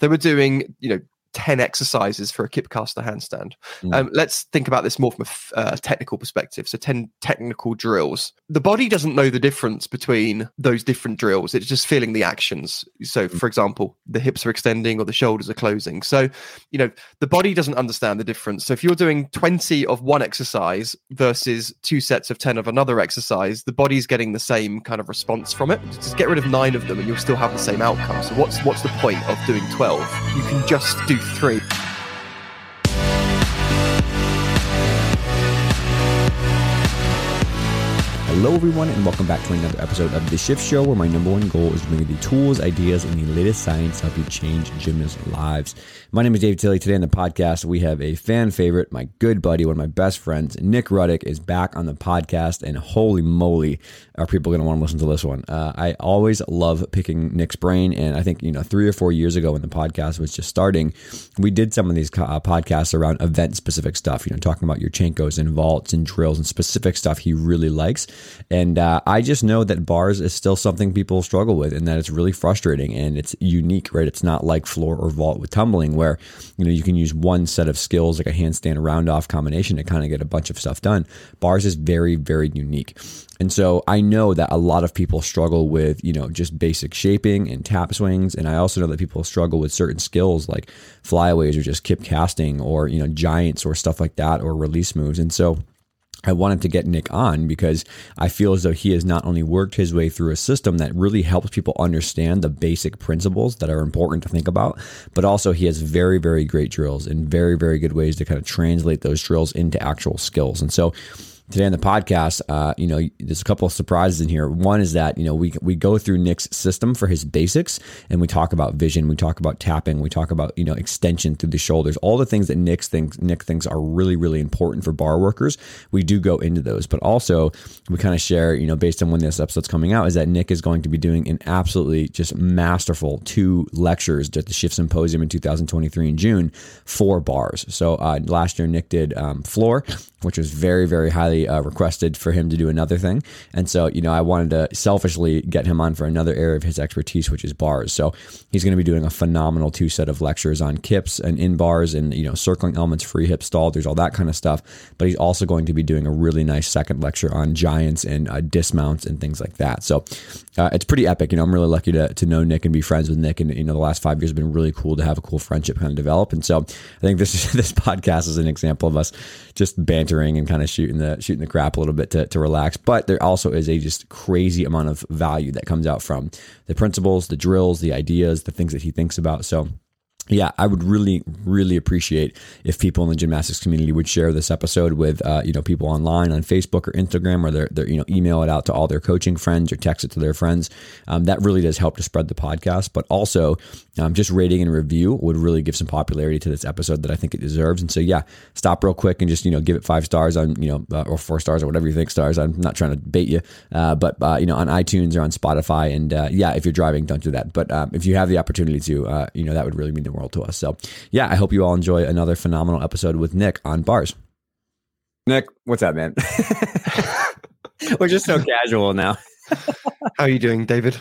they were doing, you know, 10 exercises for a kipcaster handstand. Mm. Um, let's think about this more from a uh, technical perspective. So 10 technical drills. The body doesn't know the difference between those different drills. It's just feeling the actions. So mm. for example, the hips are extending or the shoulders are closing. So, you know, the body doesn't understand the difference. So if you're doing 20 of one exercise versus two sets of 10 of another exercise, the body's getting the same kind of response from it. Just get rid of 9 of them and you'll still have the same outcome. So what's what's the point of doing 12? You can just do three. Hello, everyone, and welcome back to another episode of The Shift Show, where my number one goal is to bring you the tools, ideas, and the latest science to help you change gymnasts' lives. My name is Dave Tilley. Today on the podcast, we have a fan favorite, my good buddy, one of my best friends, Nick Ruddock, is back on the podcast, and holy moly, are people going to want to listen to this one? Uh, I always love picking Nick's brain, and I think you know three or four years ago when the podcast was just starting, we did some of these uh, podcasts around event-specific stuff. You know, talking about Yurchenkos and vaults and drills and specific stuff he really likes. And uh, I just know that bars is still something people struggle with and that it's really frustrating and it's unique, right? It's not like floor or vault with tumbling where, you know, you can use one set of skills like a handstand round off combination to kind of get a bunch of stuff done. Bars is very, very unique. And so I know that a lot of people struggle with, you know, just basic shaping and tap swings. And I also know that people struggle with certain skills like flyaways or just kip casting or, you know, giants or stuff like that or release moves. And so I wanted to get Nick on because I feel as though he has not only worked his way through a system that really helps people understand the basic principles that are important to think about, but also he has very, very great drills and very, very good ways to kind of translate those drills into actual skills. And so today on the podcast, uh, you know, there's a couple of surprises in here. One is that you know we we go through Nick's system for his basics, and we talk about vision, we talk about tapping, we talk about you know extension through the shoulders, all the things that Nick thinks Nick thinks are really really important for bar workers. We do go into those, but also we kind of share, you know, based on when this episode's coming out, is that Nick is going to be doing an absolutely just masterful two lectures at the Shift Symposium in 2023 in June for bars. So uh, last year Nick did um, floor, which was very very highly uh, requested for him to do another thing. And so, you know, I wanted to selfishly get him on for another area of his expertise, which is bars. So he's going to be doing a phenomenal two set of lectures on kips and in bars and, you know, circling elements, free hip stall. There's all that kind of stuff. But he's also going to be doing a really nice second lecture on giants and uh, dismounts and things like that. So uh, it's pretty epic. You know, I'm really lucky to, to know Nick and be friends with Nick. And, you know, the last five years have been really cool to have a cool friendship kind of develop. And so I think this is, this podcast is an example of us just bantering and kind of shooting the, shooting the crap a little bit to, to relax. But there also is a just crazy amount of value that comes out from the principles, the drills, the ideas, the things that he thinks about. So yeah, I would really, really appreciate if people in the gymnastics community would share this episode with, uh, you know, people online on Facebook or Instagram, or they're, you know, email it out to all their coaching friends or text it to their friends. Um, that really does help to spread the podcast. But also, um, just rating and review would really give some popularity to this episode that I think it deserves. And so, yeah, stop real quick and just you know give it five stars on you know uh, or four stars or whatever you think stars. I'm not trying to bait you, uh, but uh, you know on iTunes or on Spotify. And uh, yeah, if you're driving, don't do that. But um, if you have the opportunity to, uh, you know, that would really mean the world to us. So yeah, I hope you all enjoy another phenomenal episode with Nick on bars. Nick, what's up, man? We're just so casual now. How are you doing, David?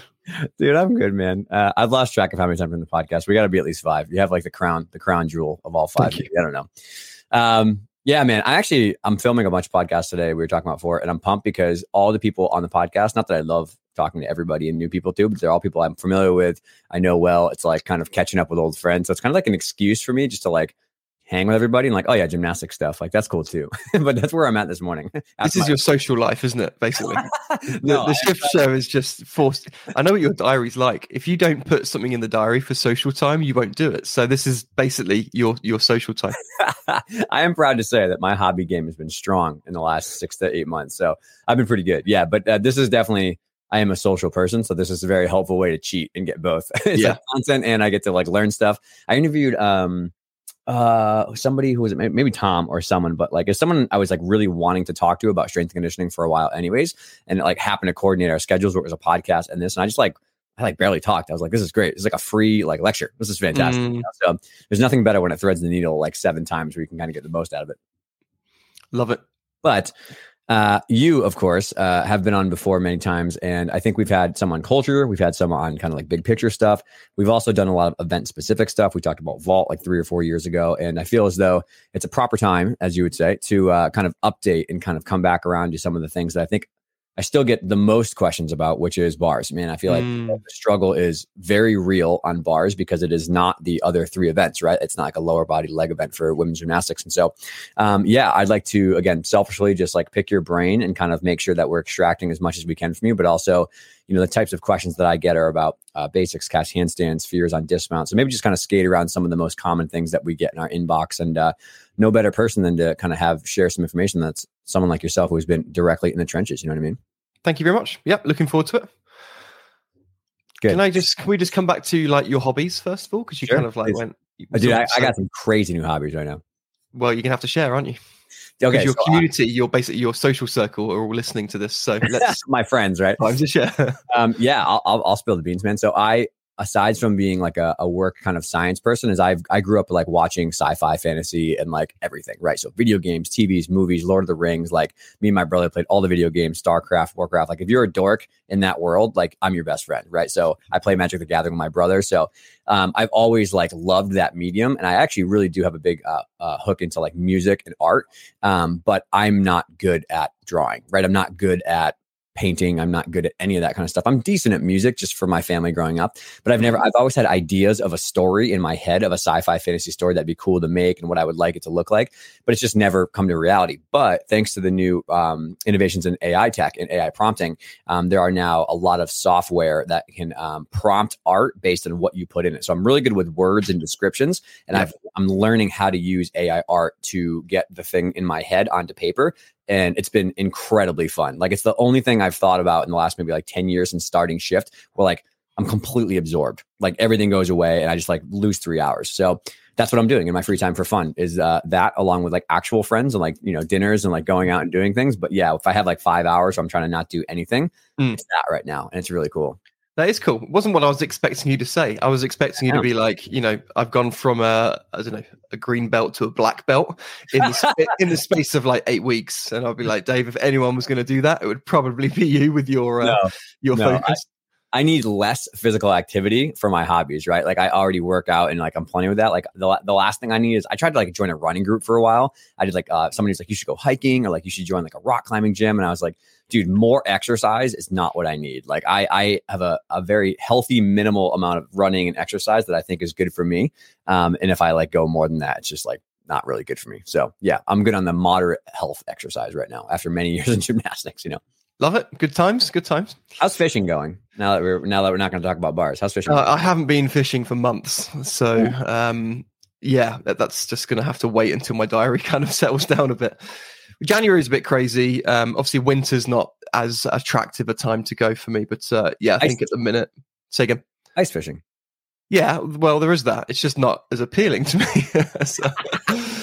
Dude, I'm good, man. Uh, I've lost track of how many times in the podcast. We got to be at least five. You have like the crown, the crown jewel of all five. I don't know. Um, yeah, man. I actually I'm filming a bunch of podcasts today. We were talking about four, and I'm pumped because all the people on the podcast. Not that I love talking to everybody and new people too, but they're all people I'm familiar with. I know well. It's like kind of catching up with old friends. So it's kind of like an excuse for me just to like hang with everybody and like, oh yeah, gymnastic stuff. Like that's cool too. but that's where I'm at this morning. this is your social life, isn't it? Basically, no, the, the shift show is just forced. I know what your diary's like. If you don't put something in the diary for social time, you won't do it. So this is basically your your social time. I am proud to say that my hobby game has been strong in the last six to eight months. So I've been pretty good. Yeah, but uh, this is definitely. I am a social person, so this is a very helpful way to cheat and get both. it's yeah. like content, and I get to like learn stuff. I interviewed um uh somebody who was maybe Tom or someone, but like as someone I was like really wanting to talk to about strength and conditioning for a while, anyways, and it like happened to coordinate our schedules where it was a podcast and this, and I just like I like barely talked. I was like, this is great. It's like a free like lecture. This is fantastic. Mm. So there's nothing better when it threads the needle like seven times where you can kind of get the most out of it. Love it. But Uh, you, of course, uh, have been on before many times, and I think we've had some on culture. We've had some on kind of like big picture stuff. We've also done a lot of event specific stuff. We talked about Vault like three or four years ago, and I feel as though it's a proper time, as you would say, to uh, kind of update and kind of come back around to some of the things that I think I still get the most questions about, which is bars. Man, I feel like mm. the struggle is very real on bars because it is not the other three events, right? It's not like a lower body leg event for women's gymnastics. And so, um, yeah, I'd like to, again, selfishly just like pick your brain and kind of make sure that we're extracting as much as we can from you, but also, you know, the types of questions that I get are about uh, basics, catch handstands, fears on dismount. So maybe just kind of skate around some of the most common things that we get in our inbox and, uh, no better person than to kind of have share some information that's someone like yourself who's been directly in the trenches. You know what I mean? Thank you very much. Yep, looking forward to it. Good. Can I just can we just come back to like your hobbies first of all? Because you sure, kind of like please. went. Dude, I, I, got some crazy new hobbies right now. Well, you're gonna have to share, aren't you? Okay, your so community, I, your basically your social circle are all listening to this. So let's my friends, right? I'm just share. um, yeah, I'll, I'll, I'll spill the beans, man. So I aside from being like a, a, work kind of science person is I've I grew up like watching sci-fi fantasy and like everything, right? So video games, TVs, movies, Lord of the Rings, like me and my brother played all the video games, StarCraft, Warcraft. Like if you're a dork in that world, like I'm your best friend, right? So I play Magic the Gathering with my brother. So um, I've always like loved that medium. And I actually really do have a big uh, uh, hook into like music and art. Um, but I'm not good at drawing, right? I'm not good at painting. I'm not good at any of that kind of stuff. I'm decent at music just for my family growing up, but I've never. I've always had ideas of a story in my head of a sci fi fantasy story that'd be cool to make and what I would like it to look like, but it's just never come to reality. But thanks to the new um, innovations in AI tech and AI prompting, um, there are now a lot of software that can um, prompt art based on what you put in it. So I'm really good with words and descriptions, and yeah. I've, I'm learning how to use AI art to get the thing in my head onto paper and it's been incredibly fun. Like it's the only thing I've thought about in the last maybe like 10 years since starting shift where like I'm completely absorbed. Like everything goes away and I just like lose 3 hours. So that's what I'm doing in my free time for fun is uh, that along with like actual friends and like, you know, dinners and like going out and doing things. But yeah, if I have like 5 hours I'm trying to not do anything, mm. it's that right now and it's really cool. That is cool. It wasn't what I was expecting you to say. I was expecting you to be like, you know, I've gone from a, I don't know, a green belt to a black belt in the, in the space of like eight weeks, and I'll be like, Dave, if anyone was going to do that, it would probably be you with your uh, no, your no, focus. I, need less physical activity for my hobbies, right? Like I already work out and like I'm plenty with that. Like the, the last thing I need is I tried to like join a running group for a while. I did like uh, somebody was like, you should go hiking or like you should join like a rock climbing gym, and I was like dude, more exercise is not what I need. Like I, I have a, a very healthy, minimal amount of running and exercise that I think is good for me. Um, and if I like go more than that, it's just like not really good for me. So yeah, I'm good on the moderate health exercise right now after many years in gymnastics, you know. Love it. Good times. Good times. How's fishing going? Now that we're now that we're not going to talk about bars, how's fishing? Uh, I haven't been fishing for months, so um, yeah, that, that's just going to have to wait until my diary kind of settles down a bit. January is a bit crazy. Um, obviously, winter's not as attractive a time to go for me, but uh, yeah, I think ice, at the minute. Say again. Ice fishing. Yeah, well, there is that. It's just not as appealing to me. so,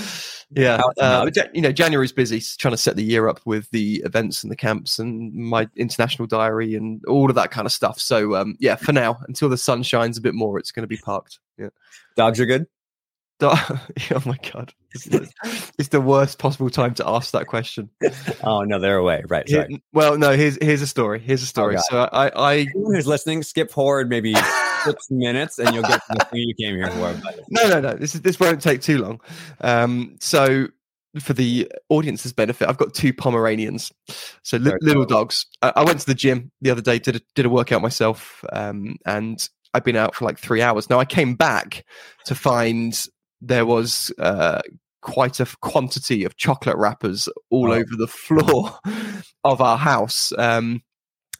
yeah, uh, you know, January's busy trying to set the year up with the events and the camps and my international diary and all of that kind of stuff. So, um, yeah, for now, until the sun shines a bit more, it's going to be parked. Yeah, dogs are good. oh my god, it's the worst possible time to ask that question. oh no, they're away. Right. Here, well, no. Here's here's a story. Here's a story. Oh, so I, I Anyone who's listening, skip forward maybe six minutes, and you'll get the thing you came here for. No, no, no. This is this won't take too long. Um, so for the audience's benefit, I've got two Pomeranians, so li- little dogs. I, I, went to the gym the other day, did a, did a workout myself, um, and I've been out for like three hours. Now I came back to find there was uh, quite a quantity of chocolate wrappers all oh. over the floor of our house. Um,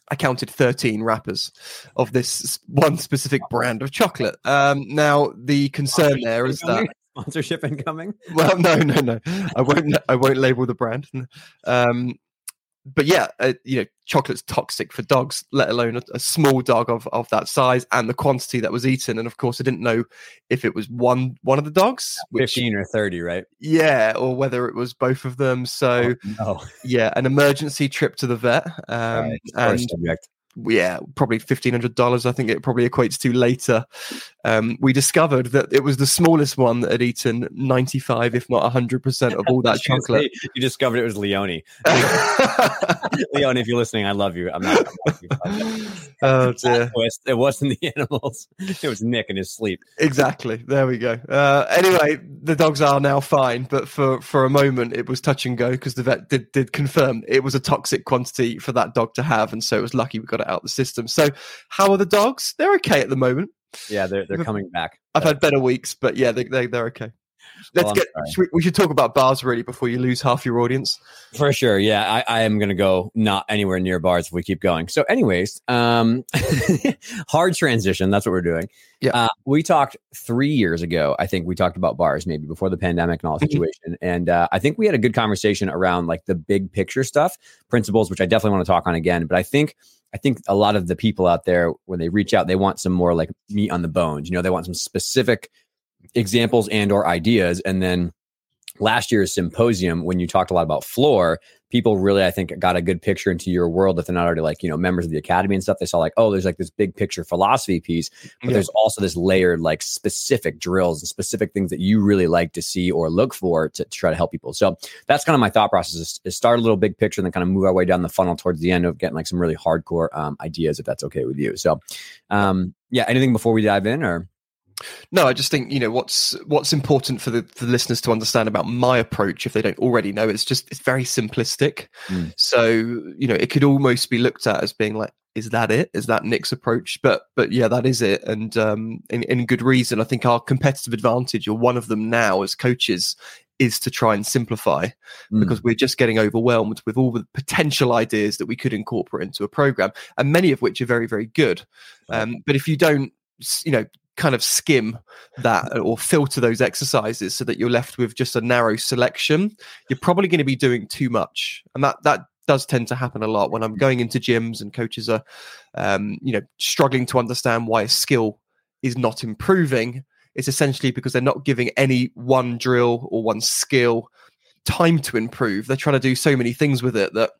I counted 13 wrappers of this one specific brand of chocolate. Um, now, the concern there is that sponsorship incoming. Well, no, no, no. I won't. I won't label the brand. Um, but yeah, uh, you know, chocolate's toxic for dogs, let alone a, a, small dog of, of that size and the quantity that was eaten. And of course, I didn't know if it was one one of the dogs, which, fifteen or thirty, right? Yeah, or whether it was both of them. So, oh, no. yeah, an emergency trip to the vet. Um, right, and. Yeah, probably fifteen hundred dollars. I think it probably equates to later. Um, we discovered that it was the smallest one that had eaten ninety five, if not hundred percent, of all that chocolate. You discovered it was Leone. Leone, if you're listening, I love you. I'm not. oh dear. It wasn't the animals. It was Nick in his sleep. Exactly. There we go. Uh, anyway, the dogs are now fine, but for for a moment it was touch and go because the vet did did confirm it was a toxic quantity for that dog to have, and so it was lucky we got it out the system. So, how are the dogs? They're okay at the moment. Yeah, they're they're coming back. I've had better weeks, but yeah, they, they they're okay. Let's well, get. Should we, we, should talk about bars really before you lose half your audience. For sure, yeah. I, I am going to go not anywhere near bars if we keep going. So, anyways, um, hard transition. That's what we're doing. Yeah. Uh, we talked three years ago. I think we talked about bars maybe before the pandemic and all the mm-hmm. situation, and uh, I think we had a good conversation around like the big picture stuff, principles, which I definitely want to talk on again. But I think I think a lot of the people out there, when they reach out, they want some more like meat on the bones. You know, they want some specific examples and or ideas and then last year's symposium when you talked a lot about floor people really i think got a good picture into your world if they're not already like you know members of the academy and stuff. They saw like oh there's like this big picture philosophy piece but yeah. there's also this layered like specific drills and specific things that you really like to see or look for to, to try to help people. So that's kind of my thought process is, is, start a little big picture and then kind of move our way down the funnel towards the end of getting like some really hardcore um, ideas if that's okay with you. So um, yeah anything before we dive in or no, I just think you know what's what's important for the, the listeners to understand about my approach, if they don't already know, it's just it's very simplistic. Mm. So you know, it could almost be looked at as being like, is that it? Is that Nick's approach? But but yeah, that is it, and um, in, in good reason. I think our competitive advantage, or one of them now as coaches, is to try and simplify mm. because we're just getting overwhelmed with all the potential ideas that we could incorporate into a program and many of which are very very good um, but if you don't you know kind of skim that or filter those exercises so that you're left with just a narrow selection. You're probably going to be doing too much and that that does tend to happen a lot when i'm going into gyms and coaches are um, you know struggling to understand why a skill is not improving. It's essentially because they're not giving any one drill or one skill time to improve. They're trying to do so many things with it that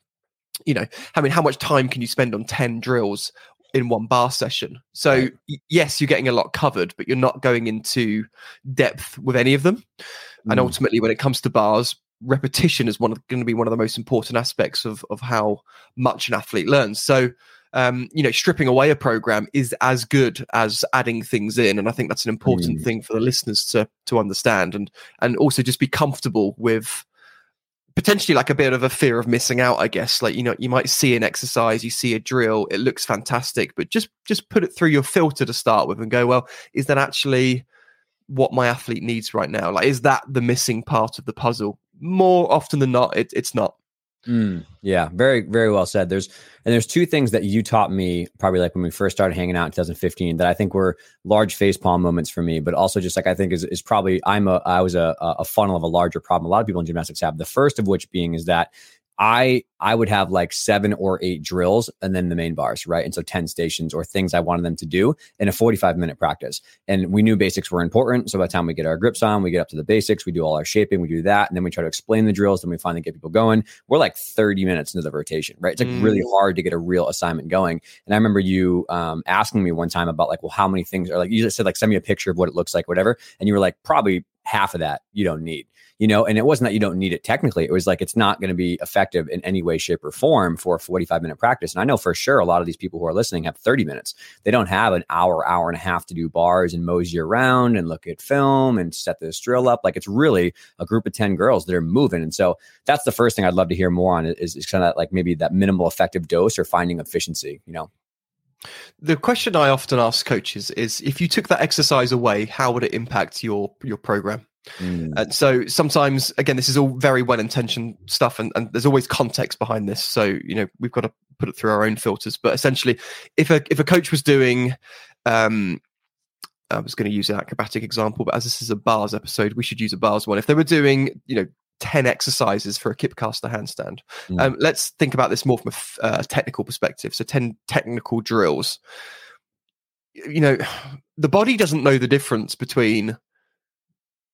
you know i mean how much time can you spend on 10 drills in one bar session. So right. yes, you're getting a lot covered, but you're not going into depth with any of them. Mm. And ultimately, when it comes to bars, repetition is one of, going to be one of the most important aspects of of how much an athlete learns. So um, you know, stripping away a program is as good as adding things in, and I think that's an important mm. thing for the listeners to to understand, and and also just be comfortable with potentially like a bit of a fear of missing out i guess. Like you know you might see an exercise you see a drill it looks fantastic but just just put it through your filter to start with and go well is that actually what my athlete needs right now? Like is that the missing part of the puzzle? More often than not it, it's not Mm, yeah, very, very well said. There's and there's two things that you taught me probably like when we first started hanging out in 2015 that I think were large face palm moments for me, but also just like I think is is probably I'm a I was a a funnel of a larger problem. A lot of people in gymnastics have. The first of which being is that I I would have like seven or eight drills and then the main bars, right? And so 10 stations or things I wanted them to do in a 45 minute practice. And we knew basics were important. So by the time we get our grips on, we get up to the basics, we do all our shaping, we do that, and then we try to explain the drills, then we finally get people going. We're like 30 minutes into the rotation, right? It's like mm. really hard to get a real assignment going. And I remember you um, asking me one time about like, well, how many things are like you just said like send me a picture of what it looks like, whatever. And you were like, probably half of that you don't need you know, and it wasn't that you don't need it technically. It was like it's not going to be effective in any way, shape, or form for a 45 minute practice. And I know for sure a lot of these people who are listening have 30 minutes. They don't have an hour, hour and a half to do bars and mosey around and look at film and set this drill up. Like it's really a group of 10 girls that are moving. And so that's the first thing I'd love to hear more on is, is kind of like maybe that minimal effective dose or finding efficiency, you know? The question I often ask coaches is if you took that exercise away, how would it impact your your program? Mm. And so sometimes, again, this is all very well intentioned stuff, and, and there's always context behind this. So you know we've got to put it through our own filters. But essentially, if a if a coach was doing, um, I was going to use an acrobatic example, but as this is a bars episode, we should use a bars one. If they were doing, you know, 10 exercises for a kipcaster handstand. Mm. Um, let's think about this more from a uh, technical perspective. So 10 technical drills. You know, the body doesn't know the difference between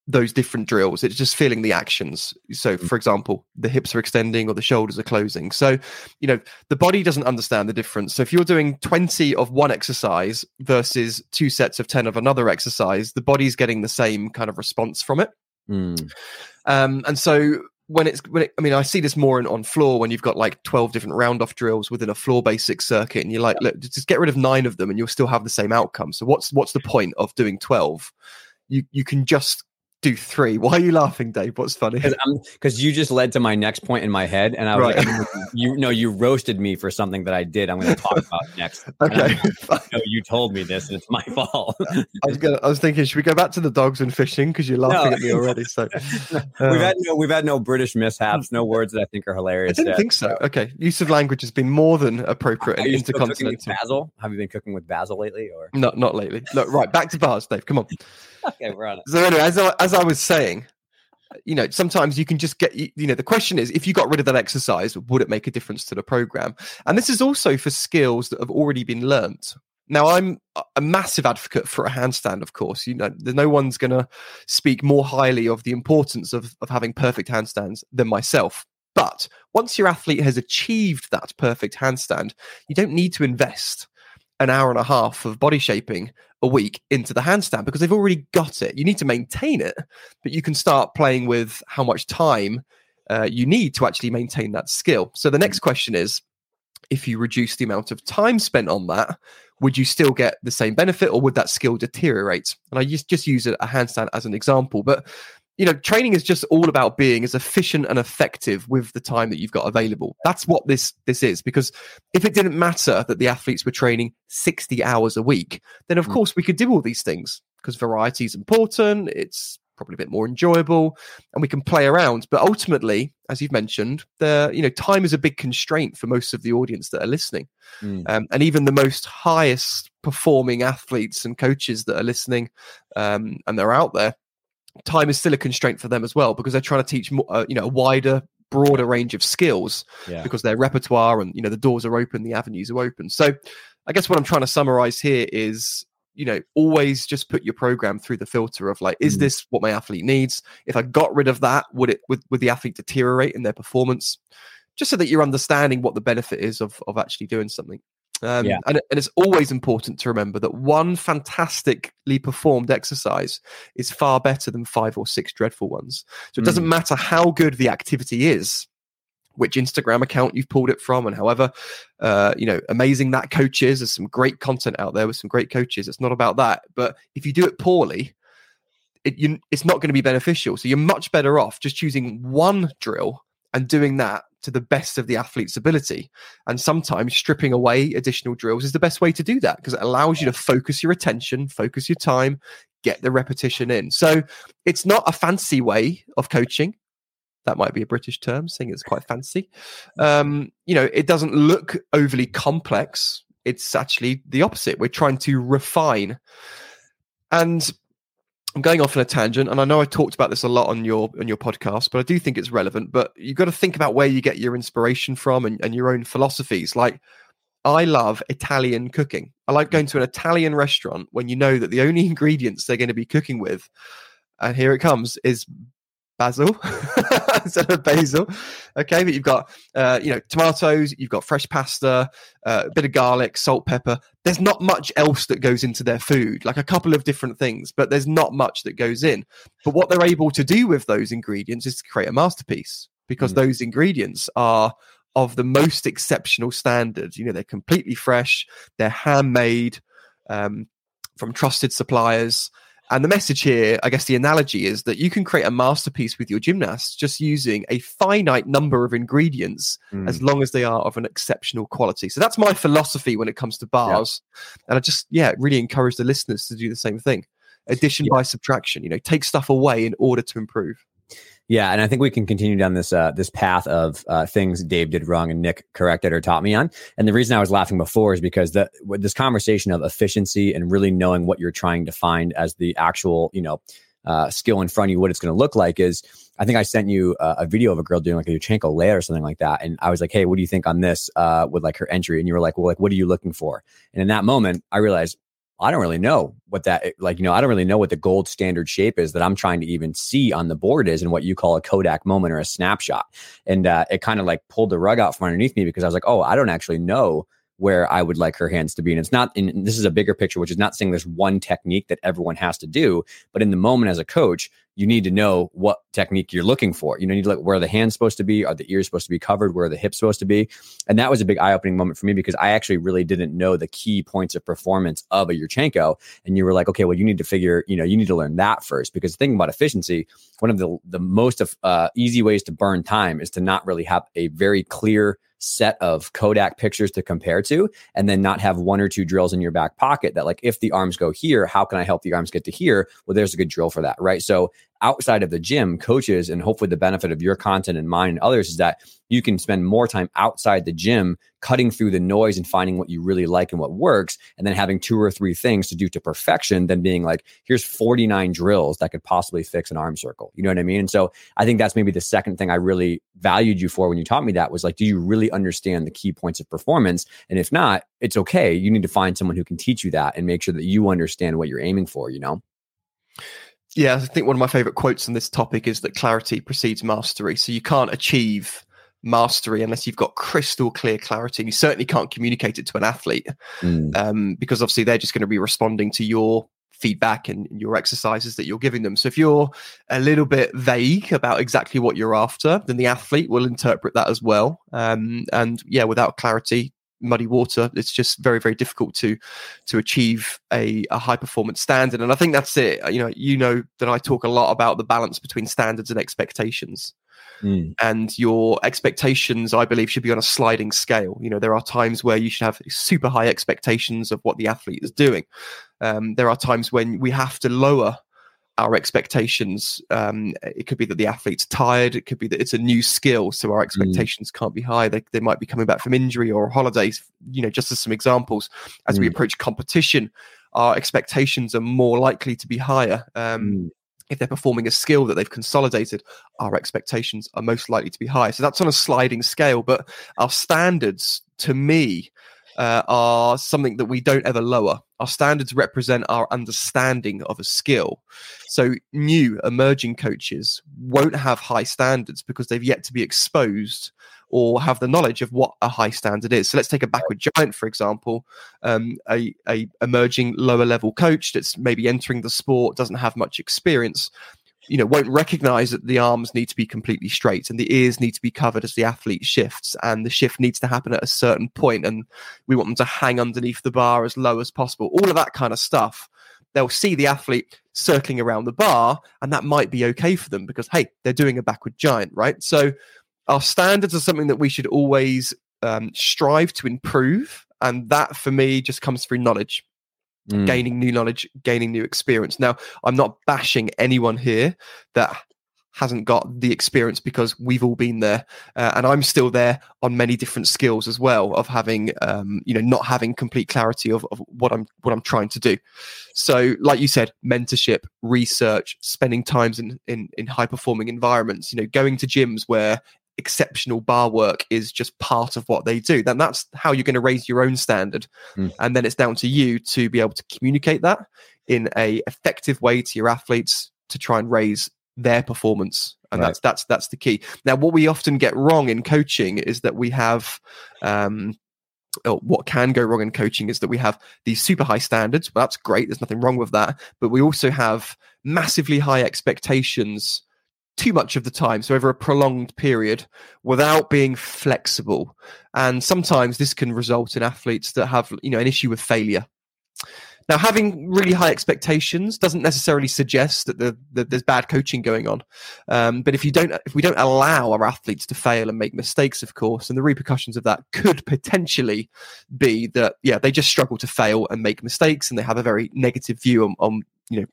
those different drills. It's just feeling the actions. So, Mm. for example, the hips are extending or the shoulders are closing. So, you know, the body doesn't understand the difference. So, if you're doing 20 of one exercise versus two sets of 10 of another exercise, the body's getting the same kind of response from it. Mm. Um, and so, when it's when it, I mean, I see this more in, on floor when you've got like 12 different round off drills within a floor basic circuit, and you're like, look, just get rid of nine of them, and you'll still have the same outcome. So, what's what's the point of doing 12? You you can just do three. Why are you laughing, Dave? What's funny? Because you just led to my next point in my head, and I was Right. like, you know, you roasted me for something that I did. I'm going to talk about next. Okay. like, no, you told me this, and it's my fault. I was gonna, I was thinking, should we go back to the dogs and fishing? Because you're laughing No. at me already. So we've Uh, had no, we've had no British mishaps, no words that I think are hilarious. I didn't yet. think so. Okay, use of language has been more than appropriate Are in you still with intercontinental. basil? Have you been cooking with basil lately, or Not not lately. Look, right back to bars, Dave. Come on. okay, we're on it. So anyway, as I, as I was saying, you know, sometimes you can just get you know the question is if you got rid of that exercise, would it make a difference to the program? And this is also for skills that have already been learnt. Now, I'm a- massive advocate for a handstand, of course. You know, no one's going to speak more highly of the importance of, of having perfect handstands than myself. But once your athlete has achieved that perfect handstand, you don't need to invest an hour and a half of body shaping a week into the handstand because they've already got it. You need to maintain it, but you can start playing with how much time uh, you need to actually maintain that skill. So the next question is if you reduce the amount of time spent on that, would you still get the same benefit or would that skill deteriorate? And I just, just use a, a handstand as an example, but you know, training is just all about being as efficient and effective with the time that you've got available. That's what this this is. Because if it didn't matter that the athletes were training 60 hours a week, then of Mm. course we could do all these things because variety is important. It's probably a bit more enjoyable and we can play around. But ultimately, as you've mentioned, the you know, time is a big constraint for most of the audience that are listening. Mm. Um, and even the most highest performing athletes and coaches that are listening um, and they're out there, time is still a constraint for them as well because they're trying to teach more, uh, you know, a wider, broader range of skills Yeah. because their repertoire and you know the doors are open, the avenues are open. So, I guess what I'm trying to summarize here is, you know, always just put your program through the filter of like, is Mm. this what my athlete needs? If I got rid of that, would it would, would the athlete deteriorate in their performance? Just so that you're understanding what the benefit is of of actually doing something. Um, Yeah. and, and it's always important to remember that one fantastically performed exercise is far better than five or six dreadful ones. So it doesn't matter how good the activity is, which Instagram account you've pulled it from, and however, uh, you know, amazing that coach is. There's some great content out there with some great coaches. It's not about that. But if you do it poorly, it, you, it's not going to be beneficial. So you're much better off just choosing one drill and doing that to the best of the athlete's ability. And sometimes stripping away additional drills is the best way to do that because it allows you to focus your attention, focus your time, get the repetition in. So it's not a fancy way of coaching. That might be a British term, saying it's quite fancy. Um, you know, it doesn't look overly complex. It's actually the opposite. We're trying to refine. And I'm going off on a tangent, and I know I talked about this a lot on your on your podcast, but I do think it's relevant. But you've got to think about where you get your inspiration from and, and your own philosophies. Like I love Italian cooking. I like going to an Italian restaurant when you know that the only ingredients they're going to be cooking with, and here it comes, is basil instead of basil. Okay, but you've got uh, you know tomatoes, you've got fresh pasta, uh, a bit of garlic, salt, pepper. There's not much else that goes into their food, like a couple of different things, but there's not much that goes in. But what they're able to do with those ingredients is to create a masterpiece because Mm. those ingredients are of the most exceptional standards. You know, they're completely fresh, they're handmade um, from trusted suppliers. And the message here, I guess the analogy is that you can create a masterpiece with your gymnasts just using a finite number of ingredients Mm. as long as they are of an exceptional quality. So that's my philosophy when it comes to bars. And I just, yeah, really encourage the listeners to do the same thing. Addition by subtraction, you know, take stuff away in order to improve. Yeah, and I think we can continue down this uh, this path of uh, things Dave did wrong and Nick corrected or taught me on. And the reason I was laughing before is because the this conversation of efficiency and really knowing what you're trying to find as the actual, you know, uh, skill in front of you, what it's going to look like is. I think I sent you uh, a video of a girl doing like a Yurchenko layer or something like that, and I was like, "Hey, what do you think on this?" Uh, with like her entry, and you were like, "Well, like, what are you looking for?" And in that moment, I realized I don't really know what that like you know I don't really know what the gold standard shape is that I'm trying to even see on the board is and what you call a Kodak moment or a snapshot. And uh, it kind of like pulled the rug out from underneath me because I was like oh I don't actually know where I would like her hands to be and it's not and this is a bigger picture which is not saying there's one technique that everyone has to do but in the moment as a coach you need to know what technique you're looking for. You know, you need to look where the hand's supposed to be, are the ears supposed to be covered, where the hips supposed to be. And that was a big eye-opening moment for me because I actually really didn't know the key points of performance of a Yurchenko. And you were like, okay, well, you need to figure, you know, you need to learn that first because thinking about efficiency, one of the the most of uh, easy ways to burn time is to not really have a very clear set of Kodak pictures to compare to, and then not have one or two drills in your back pocket that, like, if the arms go here, how can I help the arms get to here? Well, there's a good drill for that, right? So outside of the gym, coaches, and hopefully the benefit of your content and mine and others is that you can spend more time outside the gym cutting through the noise and finding what you really like and what works, and then having two or three things to do to perfection than being like, here's 49 drills that could possibly fix an arm circle. You know what I mean? And so I think that's maybe the second thing I really valued you for when you taught me that was like, do you really understand the key points of performance? And if not, it's okay. You need to find someone who can teach you that and make sure that you understand what you're aiming for, you know? Yeah, I think one of my favorite quotes on this topic is that clarity precedes mastery. So you can't achieve mastery unless you've got crystal clear clarity. And you certainly can't communicate it to an athlete mm. um, because obviously they're just going to be responding to your feedback and your exercises that you're giving them. So if you're a little bit vague about exactly what you're after, then the athlete will interpret that as well. Um, and yeah, without clarity, muddy water. It's just very, very difficult to to achieve a, a high performance standard. And I think that's it. You know, you know that I talk a lot about the balance between standards and expectations. Mm. And your expectations, I believe, should be on a sliding scale. You know, there are times where you should have super high expectations of what the athlete is doing. Um, there are times when we have to lower our expectations. Um, it could be that the athlete's tired. It could be that it's a new skill, so our mm. expectations mm. can't be high. They, they might be coming back from injury or holidays. You know, just as some examples, as mm. we approach competition, our expectations are more likely to be higher. Um, mm. If they're performing a skill that they've consolidated, our expectations are most likely to be high. So that's on a sliding scale. But our standards, to me, uh, are something that we don't ever lower. Our standards represent our understanding of a skill. So, new emerging coaches won't have high standards because they've yet to be exposed or have the knowledge of what a high standard is. So, let's take a backward giant, for example, um, a, a emerging lower level coach that's maybe entering the sport, doesn't have much experience you know won't recognize that the arms need to be completely straight and the ears need to be covered as the athlete shifts and the shift needs to happen at a certain point and we want them to hang underneath the bar as low as possible. All of that kind of stuff. They'll see the athlete circling around the bar and that might be okay for them because hey they're doing a backward giant right? So our standards are something that we should always um, strive to improve and that for me just comes through knowledge mm. gaining new knowledge, gaining new experience. Now, I'm not bashing anyone here that hasn't got the experience because we've all been there uh, and i'm still there on many different skills as well of having um, you know not having complete clarity of, of what i'm what i'm trying to do so like you said mentorship research spending times in in, in high performing environments you know going to gyms where exceptional bar work is just part of what they do. Then that's how you're going to raise your own standard. Mm. and then it's down to you to be able to communicate that in a effective way to your athletes to try and raise their performance. And right. that's that's that's the key. Now what we often get wrong in coaching is that we have um oh, what can go wrong in coaching is that we have these super high standards. Well, that's great. There's nothing wrong with that. But we also have massively high expectations too much of the time, so over a prolonged period, without being flexible. And sometimes this can result in athletes that have, you know, an issue with failure. Now, having really high expectations doesn't necessarily suggest that, the, that there's bad coaching going on. Um, but if you don't, if we don't allow our athletes to fail and make mistakes, of course, and the repercussions of that could potentially be that, yeah, they just struggle to fail and make mistakes, and they have a very negative view on, on you know,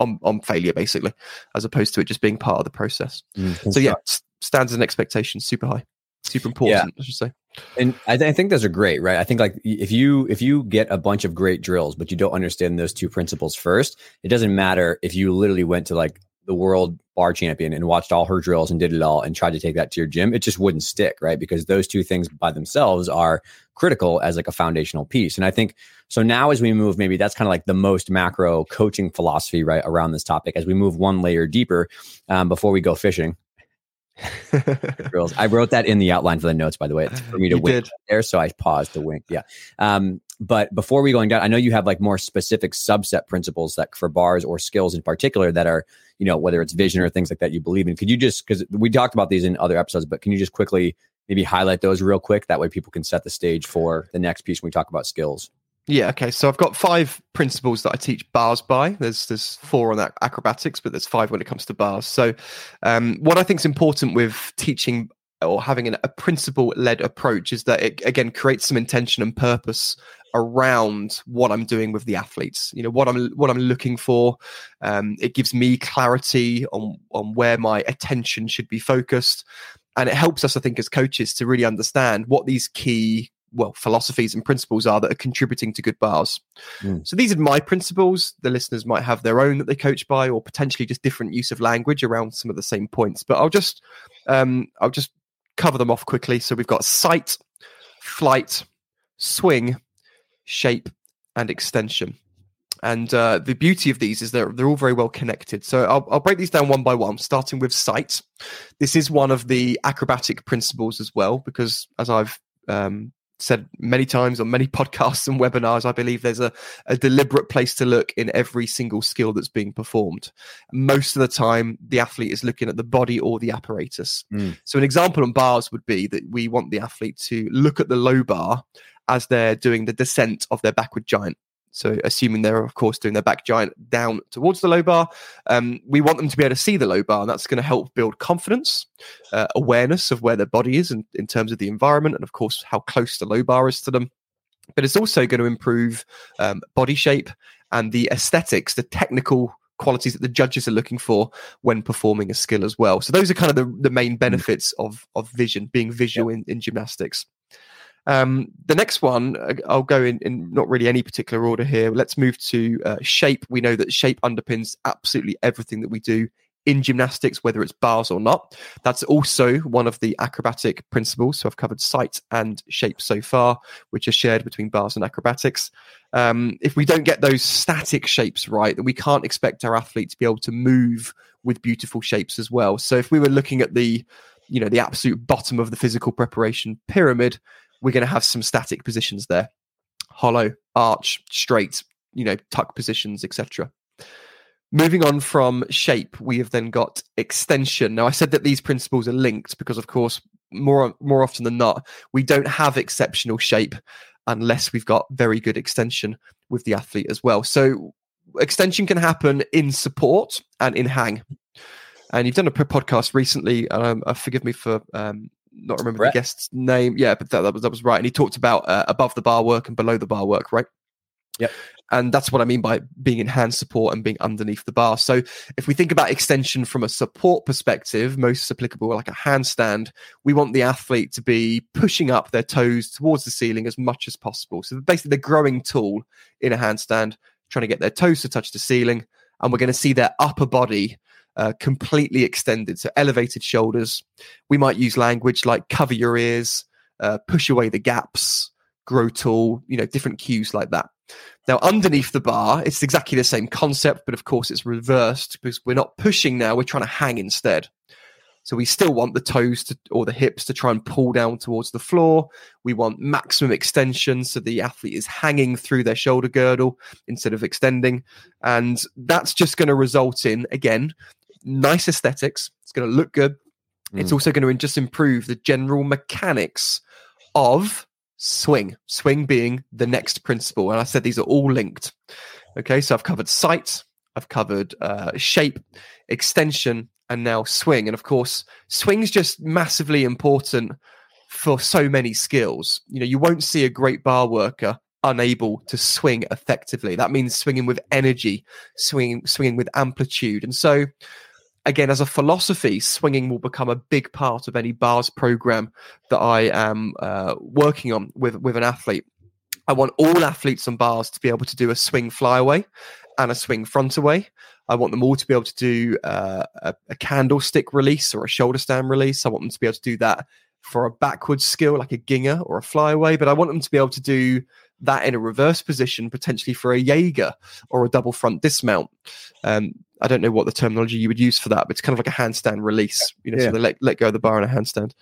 on on failure basically, as opposed to it just being part of the process. Mm, so yeah, standards and expectations super high, super important. Yeah. I should say. And I, th- I, think those are great, right? I think like if you if you get a bunch of great drills, but you don't understand those two principles first, it doesn't matter if you literally went to like the world bar champion and watched all her drills and did it all and tried to take that to your gym, it just wouldn't stick, right? Because those two things by themselves are critical as like a foundational piece. And I think so now as we move, maybe that's kind of like the most macro coaching philosophy, right, around this topic. As we move one layer deeper, um, before we go fishing, Girls. I wrote that in the outline for the notes, by the way. It's for me to you wink did. there, so I paused to wink. Yeah. Um, but before we going down, I know you have like more specific subset principles that for bars or skills in particular that are, you know, whether it's vision or things like that you believe in. Could you just because we talked about these in other episodes, but can you just quickly maybe highlight those real quick? That way people can set the stage for the next piece when we talk about skills. Yeah, okay. So I've got five principles that I teach bars by. There's there's four on acrobatics, but there's five when it comes to bars. So um, what I think is important with teaching or having an, a principle led approach is that it again creates some intention and purpose around what I'm doing with the athletes. You know what I'm what I'm looking for. Um, it gives me clarity on on where my attention should be focused, and it helps us, I think, as coaches to really understand what these key well philosophies and principles are that are contributing to good bars. Mm. So these are my principles. The listeners might have their own that they coach by, or potentially just different use of language around some of the same points. But I'll just um, I'll just cover them off quickly. So we've got sight, flight, swing, shape, and extension. And uh, the beauty of these is they're they're all very well connected. So I'll, I'll break these down one by one, starting with sight. This is one of the acrobatic principles as well, because as I've um, said many times on many podcasts and webinars, I believe there's a, a deliberate place to look in every single skill that's being performed. Most of the time, the athlete is looking at the body or the apparatus. Mm. So, an example on bars would be that we want the athlete to look at the low bar as they're doing the descent of their backward giant. So, assuming they're, of course, doing their back giant down towards the low bar, um, we want them to be able to see the low bar. And that's going to help build confidence, uh, awareness of where their body is in, in terms of the environment, and, of course, how close the low bar is to them. But it's also going to improve um, body shape and the aesthetics, the technical qualities that the judges are looking for when performing a skill as well. So, those are kind of the, the main mm. benefits of, of vision, being visual in, in gymnastics. Um, the next one, uh, I'll go in, in not really any particular order here. Let's move to uh, shape. We know that shape underpins absolutely everything that we do in gymnastics, whether it's bars or not. That's also one of the acrobatic principles. So I've covered sight and shape so far, which are shared between bars and acrobatics. Um, if we don't get those static shapes right, then we can't expect our athlete to be able to move with beautiful shapes as well. So if we were looking at the you know the absolute bottom of the physical preparation pyramid we're going to have some static positions there hollow, arch, straight, you know, tuck positions, etc. Moving on from shape, we have then got extension. Now, I said that these principles are linked because, of course, more more often than not, we don't have exceptional shape unless we've got very good extension with the athlete as well. So, extension can happen in support and in hang. And you've done a podcast recently, and um, uh, forgive me for um, not remember Brett. the guest's name. Yeah, but that, that, was that was right. And he talked about uh, above the bar work and below the bar work, right? Yep. And that's what I mean by being in hand support and being underneath the bar. So if we think about extension from a support perspective, most applicable like a handstand, we want the athlete to be pushing up their toes towards the ceiling as much as possible. So basically the growing tool in a handstand, trying to get their toes to touch the ceiling. And we're going to see their upper body uh, completely extended. So elevated shoulders. We might use language like cover your ears, uh, push away the gaps, grow tall, you know, different cues like that. Now, underneath the bar, it's exactly the same concept, but of course it's reversed because we're not pushing now, we're trying to hang instead. So we still want the toes to, or the hips to try and pull down towards the floor. We want maximum extension so the athlete is hanging through their shoulder girdle instead of extending. And that's just going to result in, again, nice aesthetics. It's going to look good. Mm. It's also going to just improve the general mechanics of swing. Swing being the next principle. And I said these are all linked. Okay, so I've covered sight, I've covered uh, shape, extension, and now swing. And of course, swing's just massively important for so many skills. You know, you won't see a great bar worker unable to swing effectively. That means swinging with energy, swinging swinging with amplitude. And so again, as a philosophy, swinging will become a big part of any bars program that I am uh, working on with with an athlete. I want all athletes on bars to be able to do a swing flyaway and a swing front away. I want them all to be able to do uh, a, a, candlestick release or a shoulder stand release. I want them to be able to do that for a backwards skill like a Gienger or a flyaway, but I want them to be able to do that in a reverse position, potentially for a Jaeger or a double front dismount. Um, I don't know what the terminology you would use for that, but it's kind of like a handstand release. You know, yeah. so they let, let go of the bar in a handstand.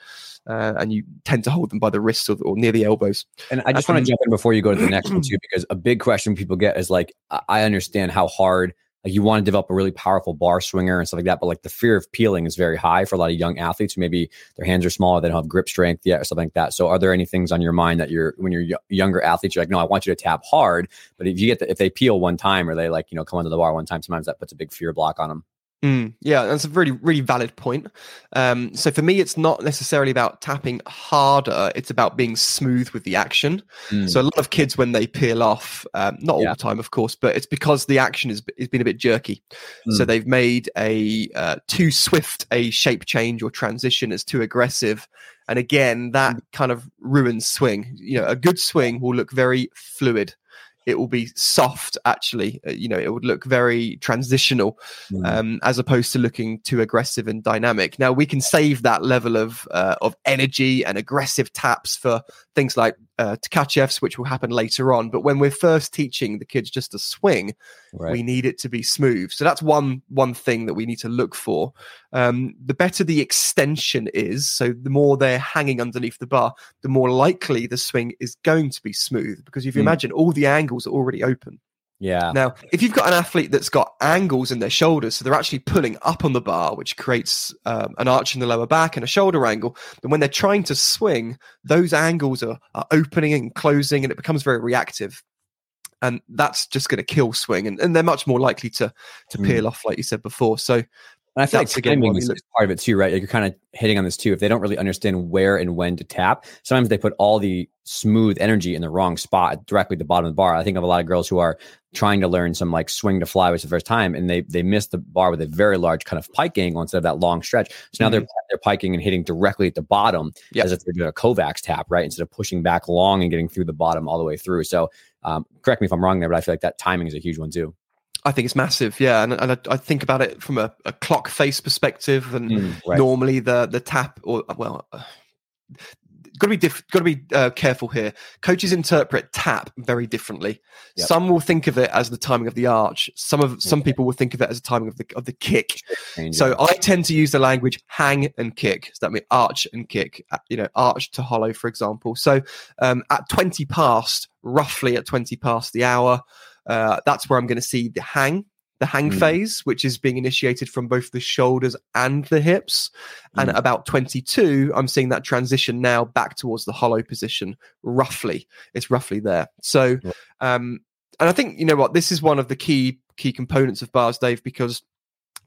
Uh, and you tend to hold them by the wrists or, or near the elbows. And I just want to jump in before you go to the next one too, because a big question people get is like, I understand how hard like you want to develop a really powerful bar swinger and stuff like that. But like the fear of peeling is very high for a lot of young athletes maybe their hands are smaller, they don't have grip strength yet or something like that. So are there any things on your mind that you're when you're younger athletes, you're like, no, I want you to tap hard. But if you get the, if they peel one time or they like, you know, come under the bar one time, sometimes that puts a big fear block on them. Mm, yeah, that's a really, really valid point. Um, so for me, it's not necessarily about tapping harder; it's about being smooth with the action. Mm. So a lot of kids, when they peel off, um, not all yeah. the time, of course, but it's because the action has, has been a bit jerky. Mm. So they've made a uh, too swift a shape change or transition as too aggressive, and again, that mm. kind of ruins swing. You know, a good swing will look very fluid it will be soft actually uh, you know it would look very transitional mm. um, as opposed to looking too aggressive and dynamic now we can save that level of uh, of energy and aggressive taps for things like uh, Tkachev's, which will happen later on. But when we're first teaching the kids just to swing, right. we need it to be smooth. So that's one one thing that we need to look for. Um, the better the extension is, so the more they're hanging underneath the bar, the more likely the swing is going to be smooth. Because if you mm. imagine, all the angles are already open. Yeah. Now, if you've got an athlete that's got angles in their shoulders, so they're actually pulling up on the bar, which creates um, an arch in the lower back and a shoulder angle, then when they're trying to swing, those angles are, are opening and closing, and it becomes very reactive. And that's just going to kill swing, and, and they're much more likely to to mm. peel off, like you said before. So and I feel That's like timing is part of it too, right? Like you're kind of hitting on this too. If they don't really understand where and when to tap, sometimes they put all the smooth energy in the wrong spot, directly at the bottom of the bar. I think of a lot of girls who are trying to learn some like swing to fly, which the first time, and they they miss the bar with a very large kind of pike angle instead of that long stretch. So now mm-hmm. they're they're piking and hitting directly at the bottom yep. as if they're doing a Kovacs tap, right? Instead of pushing back long and getting through the bottom all the way through. So um, correct me if I'm wrong there, but I feel like that timing is a huge one too. I think it's massive, yeah, and and I, I think about it from a, a, clock face perspective, and mm, right. normally the the tap or well, uh, got to be diff- got to be uh, careful here. Coaches interpret tap very differently. Yep. Some will think of it as the timing of the arch. Some of some people will think of it as the timing of the of the kick. So I tend to use the language hang and kick. So that means arch and kick. Uh, you know, arch to hollow, for example. So um, at twenty past, roughly at twenty past the hour. Uh, that's where I'm going to see the hang, the hang mm. phase, which is being initiated from both the shoulders and the hips. Mm. And about 22, I'm seeing that transition now back towards the hollow position, roughly. It's roughly there. So, um, and I think, you know what, this is one of the key key components of bars, Dave, because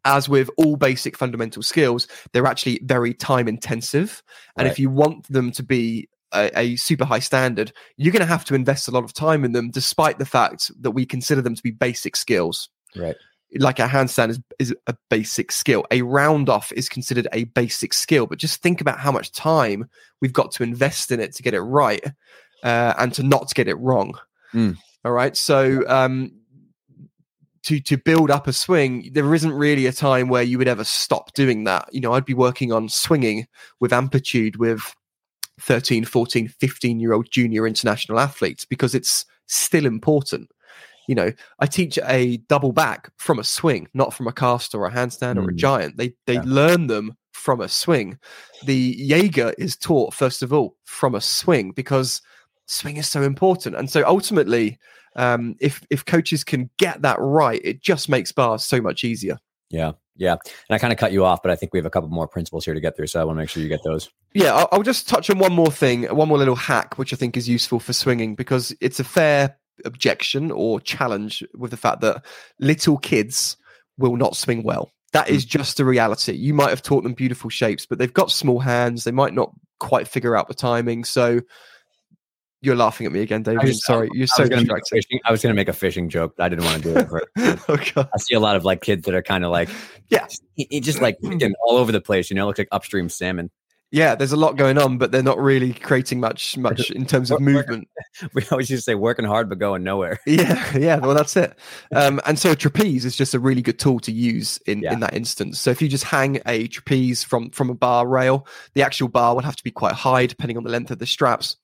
as with all basic fundamental skills, they're actually very time intensive. And right. if you want them to be a, a, super high standard, you're going to have to invest a lot of time in them, despite the fact that we consider them to be basic skills. Right. Like a handstand is, is a basic skill. A round off is considered a basic skill, but just think about how much time we've got to invest in it to get it right uh, and to not get it wrong. Mm. All right. So, um, to to build up a swing, there isn't really a time where you would ever stop doing that. You know, I'd be working on swinging with amplitude with 13, 14, 15 year old junior international athletes because it's still important. You know, I teach a double back from a swing, not from a cast or a handstand mm. or a mm. giant. They they yeah. learn them from a swing. The Jaeger is taught first of all from a swing because swing is so important. And so ultimately, um, if if coaches can get that right, it just makes bars so much easier. Yeah. Yeah. And I kind of cut you off, but I think we have a couple more principles here to get through. So I want to make sure you get those. Yeah. I'll, I'll just touch on one more thing, one more little hack, which I think is useful for swinging because it's a fair objection or challenge with the fact that little kids will not swing well. That is hmm. just a reality. You might have taught them beautiful shapes, but they've got small hands. They might not quite figure out the timing. So you're laughing at me again, David. Just, Sorry, you're so distracted. I was going to make a fishing joke, but I didn't want to do it. For, oh, I see a lot of like kids that are kind of like, yeah, it just like all over the place. You know, it looks like upstream salmon. Yeah, there's a lot going on, but they're not really creating much much in terms of movement. we always used to say working hard but going nowhere. Yeah, yeah. Well, that's it. Um, and so a trapeze is just a really good tool to use in Yeah. in that instance. So if you just hang a trapeze from from a bar rail, the actual bar would have to be quite high depending on the length of the straps.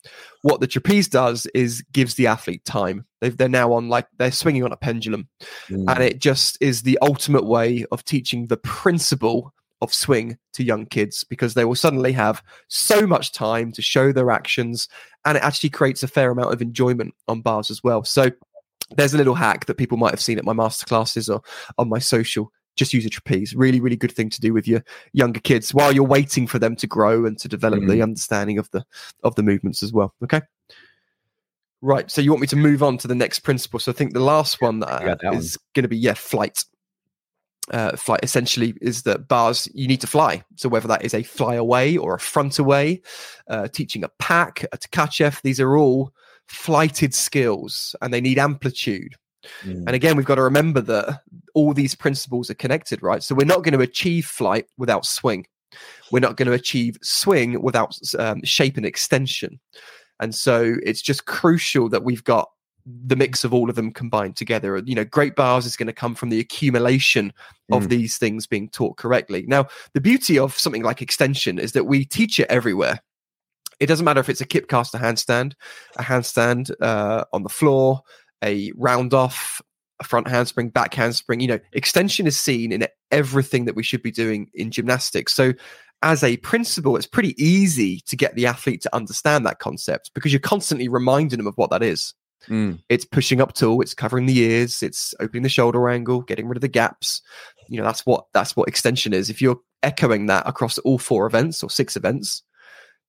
What the trapeze does is gives the athlete time. They've, they're now on like they're swinging on a pendulum, Mm. and it just is the ultimate way of teaching the principle of swing to young kids because they will suddenly have so much time to show their actions and it actually creates a fair amount of enjoyment on bars as well. So there's a little hack that people might have seen at my masterclasses or on my social just use a trapeze really really good thing to do with your younger kids while you're waiting for them to grow and to develop the understanding of the of the movements as well okay? Right so you want me to move on to the next principle. So i think the last one that, that is going to be yeah flight uh, flight essentially is that bars you need to fly. So whether that is a fly away or a front away, uh, teaching a Pak, a Tkachev, these are all flighted skills and they need amplitude. Mm. And again, we've got to remember that all these principles are connected, right? So we're not going to achieve flight without swing. We're not going to achieve swing without um, shape and extension. And so it's just crucial that we've got the mix of all of them combined together. You know, great bars is going to come from the accumulation of Mm. these things being taught correctly. Now, the beauty of something like extension is that we teach it everywhere. It doesn't matter if it's a kip caster handstand, a handstand uh, on the floor, a round off, a front handspring, back handspring. You know, extension is seen in everything that we should be doing in gymnastics. So, as a principle, it's pretty easy to get the athlete to understand that concept because you're constantly reminding them of what that is. Mm. It's pushing up tall, it's covering the ears, it's opening the shoulder angle, getting rid of the gaps. You know, that's what that's what extension is. If you're echoing that across all four events or six events,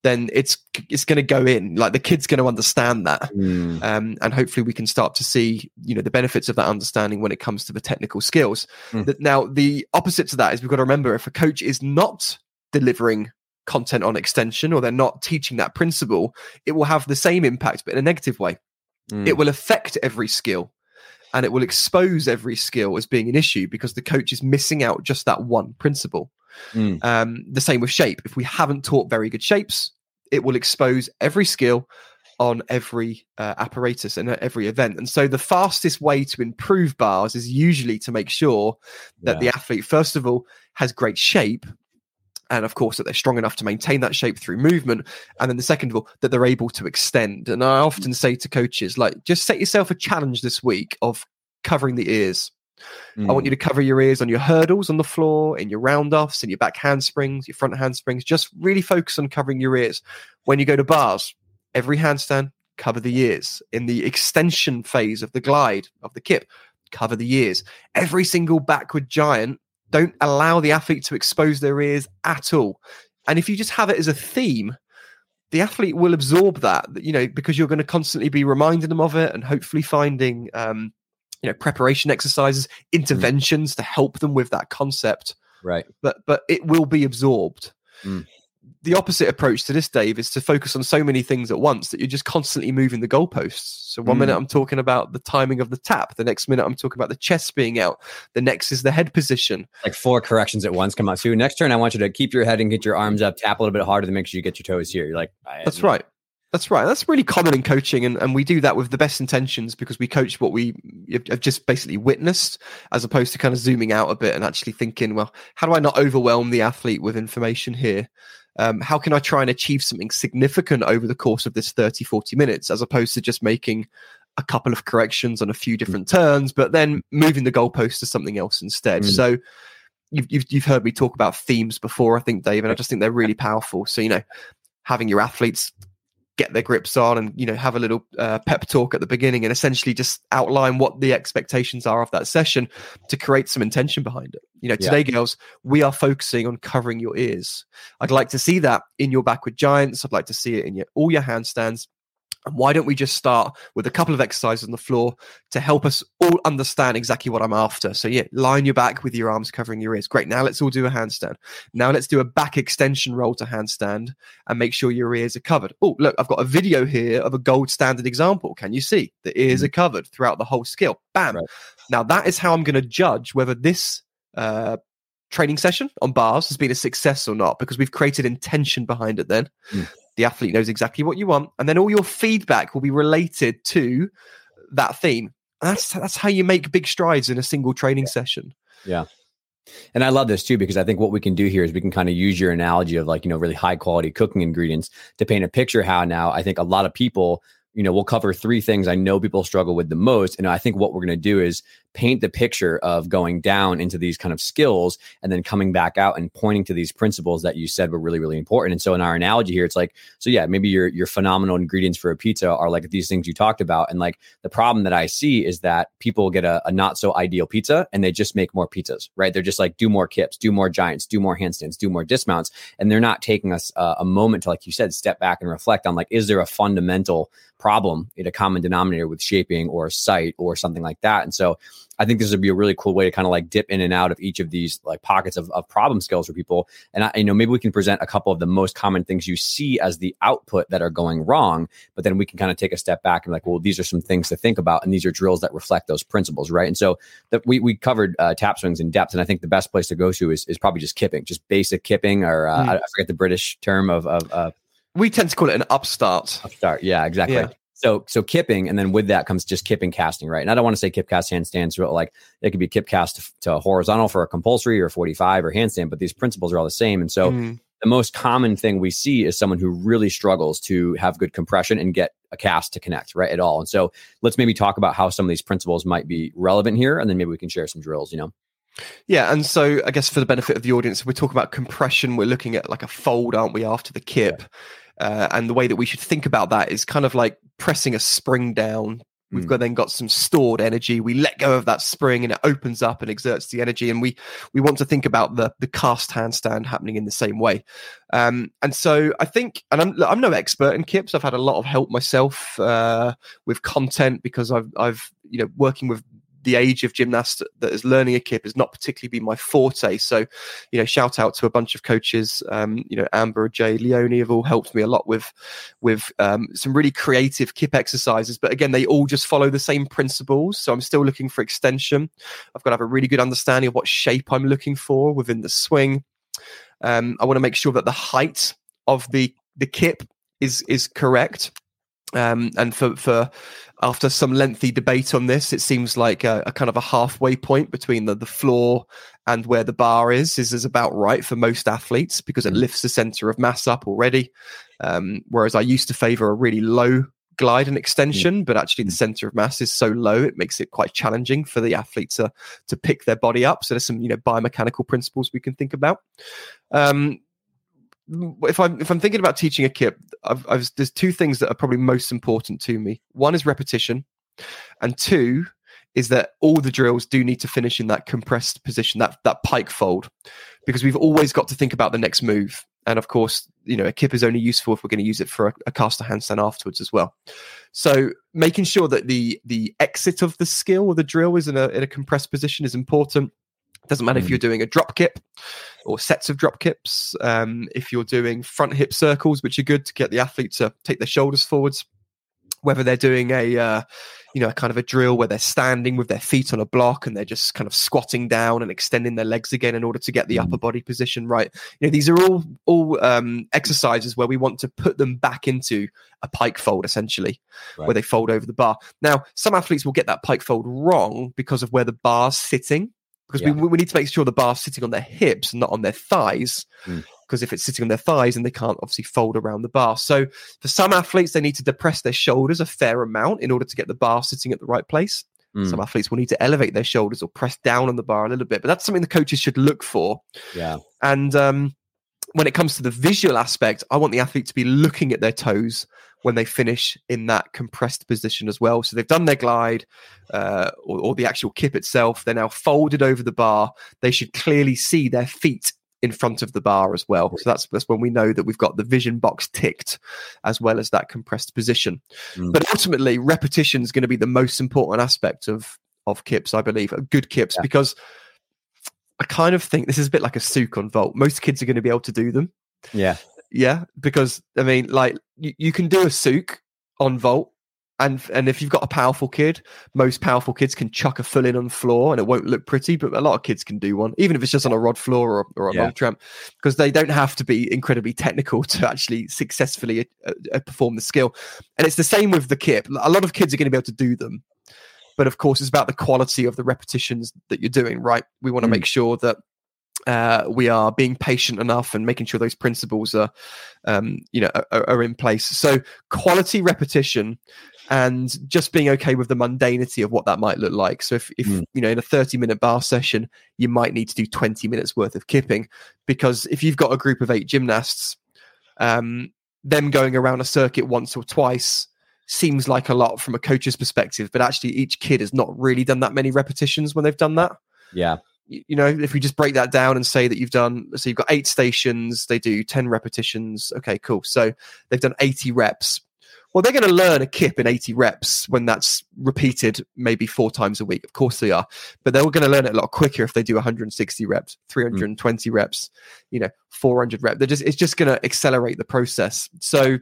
then it's it's going to go in. Like the kid's going to understand that. Mm. Um, and hopefully we can start to see you know the benefits of that understanding when it comes to the technical skills Mm. that now the opposite to that is we've got to remember if a coach is not delivering content on extension or they're not teaching that principle it will have the same impact but in a negative way Mm. it will affect every skill and it will expose every skill as being an issue because the coach is missing out just that one principle Mm. um, the same with shape. If we haven't taught very good shapes, it will expose every skill on every uh, apparatus and at every event. And so the fastest way to improve bars is usually to make sure that the athlete, first of all, has great shape. And of course, that they're strong enough to maintain that shape through movement. And then the second of all, that they're able to extend. And I often mm. say to coaches, like, just set yourself a challenge this week of covering the ears. I want you mm. to cover your ears on your hurdles on the floor, in your roundoffs in your back handsprings, your front handsprings. Just really focus on covering your ears. When you go to bars, every handstand, cover the ears. In the extension phase of the glide of the kip, cover the ears. Every single backward giant, don't allow the athlete to expose their ears at all. And if you just have it as a theme, the athlete will absorb that, you know, because you're going to constantly be reminding them of it and hopefully finding, um, you know, preparation exercises, interventions to help them with that concept. right. But but it will be absorbed. Mm. The opposite approach to this, Dave, is to focus on so many things at once that you're just constantly moving the goalposts. So one Mm. minute I'm talking about the timing of the tap, the next minute I'm talking about the chest being out, the next is the head position. Like four corrections at once come out. So next turn, I want you to keep your head and get your arms up, tap a little bit harder to make sure you get your toes here. You're like, I- That's right. That's right. That's really common in coaching, and, and we do that with the best intentions because we coach what we have just basically witnessed, as opposed to kind of zooming out a bit and actually thinking, well, how do I not overwhelm the athlete with information here? Um, how can I try and achieve something significant over the course of this 30, 40 minutes, as opposed to just making a couple of corrections on a few different turns, but then moving the goalpost to something else instead? Mm. So you've, you've, you've heard me talk about themes before, I think, Dave, and I just think they're really powerful. So, you know, having your athletes get their grips on and you know have a little uh, pep talk at the beginning and essentially just outline what the expectations are of that session to create some intention behind it. You know Yeah. today girls we are focusing on covering your ears. I'd like to see that in your backward giants. I'd like to see it in your all your handstands and why don't we just start with a couple of exercises on the floor to help us all understand exactly what I'm after? So, yeah, line your back with your arms covering your ears. Great. Now let's all do a handstand. Now let's do a back extension roll to handstand and make sure your ears are covered. Oh, look, I've got a video here of a gold standard example. Can you see? The ears are covered throughout the whole skill. Bam. Right. Now, that is how I'm going to judge whether this uh, training session on bars has been a success or not because we've created intention behind it then mm. The athlete knows exactly what you want and then all your feedback will be related to that theme. That's that's how you make big strides in a single training session. Yeah. And I love this too because I think what we can do here is we can kind of use your analogy of like, you know, really high quality cooking ingredients to paint a picture how now I think a lot of people you know, we'll cover three things I know people struggle with the most. And I think what we're going to do is paint the picture of going down into these kind of skills and then coming back out and pointing to these principles that you said were really, really important. And so in our analogy here, it's like, so yeah, maybe your your phenomenal ingredients for a pizza are like these things you talked about. And like the problem that I see is that people get a, a not so ideal pizza and they just make more pizzas, right? They're just like, do more kips, do more giants, do more handstands, do more dismounts. And they're not taking us uh, a moment to, like you said, step back and reflect on like, is there a fundamental problem in a common denominator with shaping or sight or something like that? And so I think this would be a really cool way to kind of like dip in and out of each of these like pockets of, of problem skills for people. And I, you know, maybe we can present a couple of the most common things you see as the output that are going wrong, but then we can kind of take a step back and like, well, these are some things to think about, and these are drills that reflect those principles, right? And so that we we covered uh, tap swings in depth, and I think the best place to go to is is probably just kipping, just basic kipping, or uh, mm. I, forget the British term of of. Uh, we tend to call it an upstart. Upstart, yeah, exactly. Yeah. So so kipping, and then with that comes just kipping casting, right? And I don't want to say kip cast handstands, but like it could be kip cast to, to, horizontal for a compulsory or 45 or handstand, but these principles are all the same. And so mm. the most common thing we see is someone who really struggles to have good compression and get a cast to connect, right? At all. And so let's maybe talk about how some of these principles might be relevant here, and then maybe we can share some drills, you know. Yeah, and so I guess for the benefit of the audience, we're talking about compression. We're looking at like a fold, aren't we, after the kip? Yeah. Uh, and the way that we should think about that is kind of like pressing a spring down. We've mm. got then got some stored energy. We let go of that spring, and it opens up and exerts the energy. And we we want to think about the the cast handstand happening in the same way. Um, and so I think, and I'm I'm no expert in kips. I've had a lot of help myself uh, with content because I've I've you know working with the age of gymnast that is learning a kip has not particularly been my forte. So, you know, shout out to a bunch of coaches. Um, you know, Amber, Jay, Leone have all helped me a lot with with um, some really creative kip exercises. But again, they all just follow the same principles. So I'm still looking for extension. I've got to have a really good understanding of what shape I'm looking for within the swing. Um, I want to make sure that the height of the the kip is is correct. Um, and for, for after some lengthy debate on this, it seems like a, a, kind of a halfway point between the, the floor and where the bar is, is is about right for most athletes because it mm. lifts the center of mass up already. Um, whereas I used to favor a really low glide and extension, mm. but actually the mm. center of mass is so low it makes it quite challenging for the athlete to to pick their body up. So there's some you know biomechanical principles we can think about. Um, if I'm if I'm thinking about teaching a kip, I've, I've, there's two things that are probably most important to me. One is repetition, and two is that all the drills do need to finish in that compressed position, that that pike fold, because we've always got to think about the next move. And of course, you know, a kip is only useful if we're going to use it for a, a caster handstand afterwards as well. So making sure that the the exit of the skill or the drill is in a in a compressed position is important doesn't matter mm. if you're doing a drop kip or sets of drop kips. Um, if you're doing front hip circles, which are good to get the athlete to take their shoulders forwards, whether they're doing a uh, you know kind of a drill where they're standing with their feet on a block and they're just kind of squatting down and extending their legs again in order to get the upper body position right you know these are all all um, exercises where we want to put them back into a pike fold essentially right. where they fold over the bar now some athletes will get that pike fold wrong because of where the bar's sitting because yeah. we, we need to make sure the bar's sitting on their hips and not on their thighs. Because mm. if it's sitting on their thighs, then they can't obviously fold around the bar. So for some athletes, they need to depress their shoulders a fair amount in order to get the bar sitting at the right place. Mm. Some athletes will need to elevate their shoulders or press down on the bar a little bit, but that's something the coaches should look for. Yeah. And um, when it comes to the visual aspect, I want the athlete to be looking at their toes when they finish in that compressed position as well. So they've done their glide uh, or, or, the actual kip itself. They're now folded over the bar. They should clearly see their feet in front of the bar as well. So that's that's when we know that we've got the vision box ticked as well as that compressed position. Mm. But ultimately, repetition is going to be the most important aspect of of kips, I believe, good kips, yeah. because I kind of think this is a bit like a Tsuk on vault. Most kids are going to be able to do them. Yeah. Yeah. Because, I mean, like, you, you can do a Tsuk on vault and and if you've got a powerful kid, most powerful kids can chuck a full in on the floor and it won't look pretty, but a lot of kids can do one, even if it's just on a rod floor or, or a yeah. long tramp, because they don't have to be incredibly technical to actually successfully uh, uh, perform the skill. And it's the same with the kip. A lot of kids are going to be able to do them, but of course, it's about the quality of the repetitions that you're doing. Right? We want to mm. make sure that uh, we are being patient enough and making sure those principles are, um, you know, are, are, in place. So quality repetition and just being okay with the mundanity of what that might look like. So if, if mm. you know in a 30 minute bar session, you might need to do 20 minutes worth of kipping because if you've got a group of eight gymnasts, um, them going around a circuit once or twice seems like a lot from a coach's perspective, but actually each kid has not really done that many repetitions when they've done that. Yeah. You know, if we just break that down and say that you've done, so you've got eight stations, they do 10 repetitions. Okay, cool. So they've done 80 reps well, they're going to learn a kip in 80 reps when that's repeated maybe four times a week. Of course they are. But they're going to learn it a lot quicker if they do 160 reps, 320 mm. reps, you know, 400 reps. They're just, it's just going to accelerate the process. So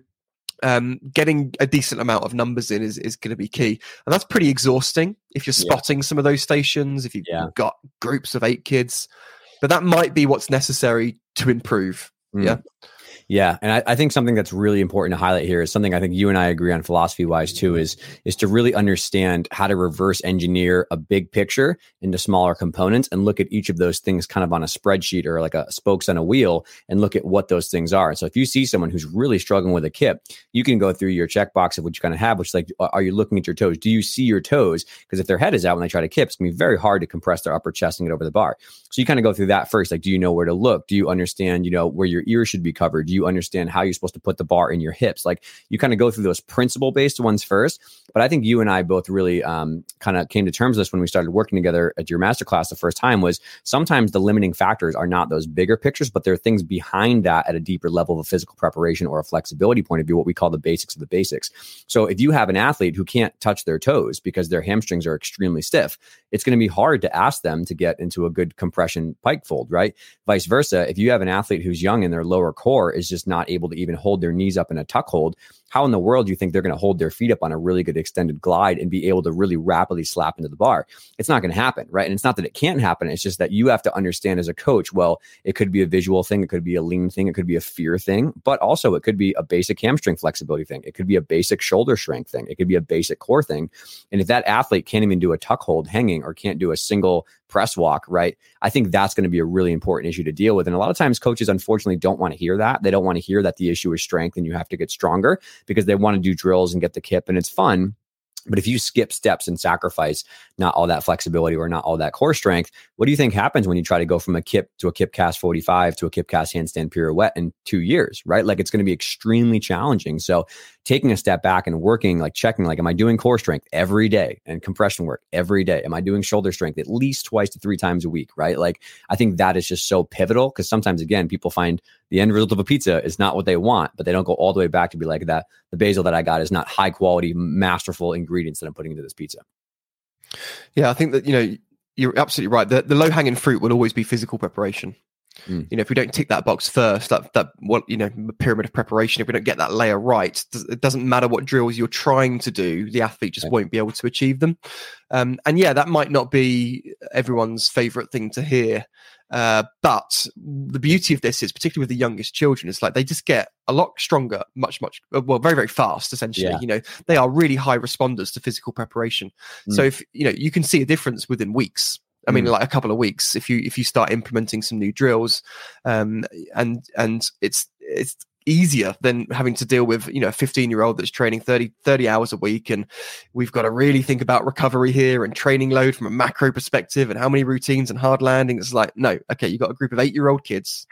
um, getting a decent amount of numbers in is, is going to be key. And that's pretty exhausting if you're spotting yeah. some of those stations, if you've yeah. got groups of eight kids. But that might be what's necessary to improve. Mm. Yeah. Yeah, and I, I, think something that's really important to highlight here is something I think you and I agree on philosophy wise too is is to really understand how to reverse engineer a big picture into smaller components and look at each of those things kind of on a spreadsheet or like a spokes on a wheel and look at what those things are. So if you see someone who's really struggling with a kip, you can go through your checkbox of what you kind of have, which is like, are you looking at your toes? Do you see your toes? Because if their head is out when they try to kip, it's gonna be very hard to compress their upper chest and get over the bar. So you kind of go through that first. Like, do you know where to look? Do you understand, you know, where your ears should be covered? Do you understand how you're supposed to put the bar in your hips? Like, you kind of go through those principle based ones first. But I think you and I both really um, kind of came to terms with this when we started working together at your masterclass the first time was sometimes the limiting factors are not those bigger pictures, but there are things behind that at a deeper level of a physical preparation or a flexibility point of view, what we call the basics of the basics. So if you have an athlete who can't touch their toes because their hamstrings are extremely stiff, it's going to be hard to ask them to get into a good compression pike fold, right? Vice versa, if you have an athlete who's young and their lower core is just not able to even hold their knees up in a tuck hold, how in the world do you think they're going to hold their feet up on a really good extended glide and be able to really rapidly slap into the bar? It's not going to happen, right? And it's not that it can't happen. It's just that you have to understand as a coach, well, it could be a visual thing, it could be a lean thing, it could be a fear thing, but also it could be a basic hamstring flexibility thing. It could be a basic shoulder strength thing. It could be a basic core thing. And if that athlete can't even do a tuck hold hanging or can't do a single press walk, right? I think that's going to be a really important issue to deal with. And a lot of times coaches unfortunately don't want to hear that. They don't want to hear that the issue is strength and you have to get stronger because they want to do drills and get the kip and it's fun. But if you skip steps and sacrifice not all that flexibility or not all that core strength, what do you think happens when you try to go from a kip to a kip cast 45 to a kip cast handstand pirouette in two years, right? Like it's going to be extremely challenging. So taking a step back and working, like checking, like, am I doing core strength every day and compression work every day? Am I doing shoulder strength at least twice to three times a week, right? Like I think that is just so pivotal because sometimes again, people find the end result of a pizza is not what they want, but they don't go all the way back to be like that. The basil that I got is not high quality, masterful that I'm putting into this pizza. Yeah, I think that you know you're absolutely right. The, the low hanging fruit will always be physical preparation. Mm. You know, if we don't tick that box first, that that what you know pyramid of preparation, if we don't get that layer right, it doesn't matter what drills you're trying to do, the athlete just won't be able to achieve them. Um, and yeah, that might not be everyone's favorite thing to hear. Uh, but the beauty of this is, particularly with the youngest children, it's like they just get a lot stronger, much, much, uh, well, very, very fast. Essentially, yeah. you know, they are really high responders to physical preparation. Mm. So if you know, you can see a difference within weeks. I mean, mm. like a couple of weeks if you if you start implementing some new drills, um, and and it's it's easier than having to deal with you know a 15 year old that's training 30 30 hours a week. And we've got to really think about recovery here and training load from a macro perspective and how many routines and hard landing it's like no okay you've got a group of eight year old kids.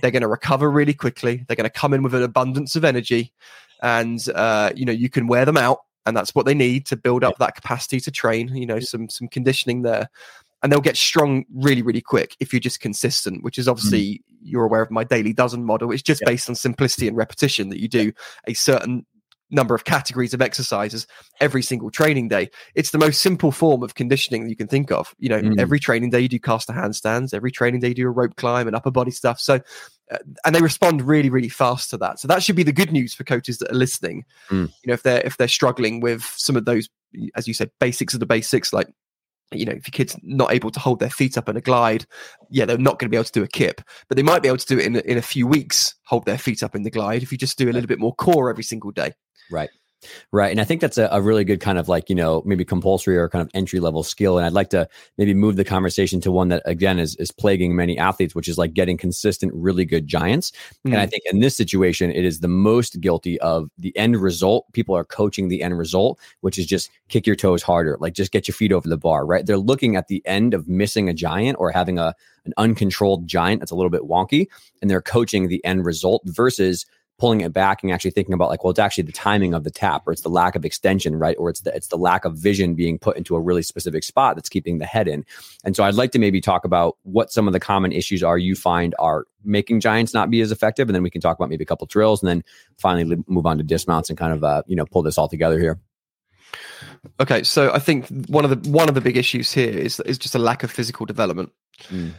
They're going to recover really quickly. They're going to come in with an abundance of energy and uh, you know you can wear them out. And that's what they need to build up that capacity to train you know some some conditioning there and they'll get strong really, really quick if you're just consistent, which is obviously mm. you're aware of my daily dozen model. It's just yeah. based on simplicity and repetition that you do a certain number of categories of exercises every single training day. It's the most simple form of conditioning that you can think of. You know, mm. every training day you do caster handstands, every training day you do a rope climb and upper body stuff. So uh, and they respond really really fast to that so that should be the good news for coaches that are listening Mm. you know if they're if they're struggling with some of those as you said basics of the basics like you know if your kid's not able to hold their feet up in a glide yeah they're not going to be able to do a kip but they might be able to do it in, in a few weeks hold their feet up in the glide if you just do a little bit more core every single day Right. Right. And I think that's a, a really good kind of like, you know, maybe compulsory or kind of entry level skill. And I'd like to maybe move the conversation to one that again is, is plaguing many athletes, which is like getting consistent, really good giants. And I hmm. think in this situation, it is the most guilty of the end result. People are coaching the end result, which is just kick your toes harder, like just get your feet over the bar, right? They're looking at the end of missing a giant or having a an uncontrolled giant that's a little bit wonky, and they're coaching the end result versus pulling it back and actually thinking about like, well, it's actually the timing of the tap, or it's the lack of extension, right? Or it's the it's the lack of vision being put into a really specific spot that's keeping the head in. And so I'd like to maybe talk about what some of the common issues are you find are making giants not be as effective, and then we can talk about maybe a couple drills, and then finally move on to dismounts and kind of uh, you know pull this all together here. okay so i think one of the one of the big issues here is is just a lack of physical development Mm.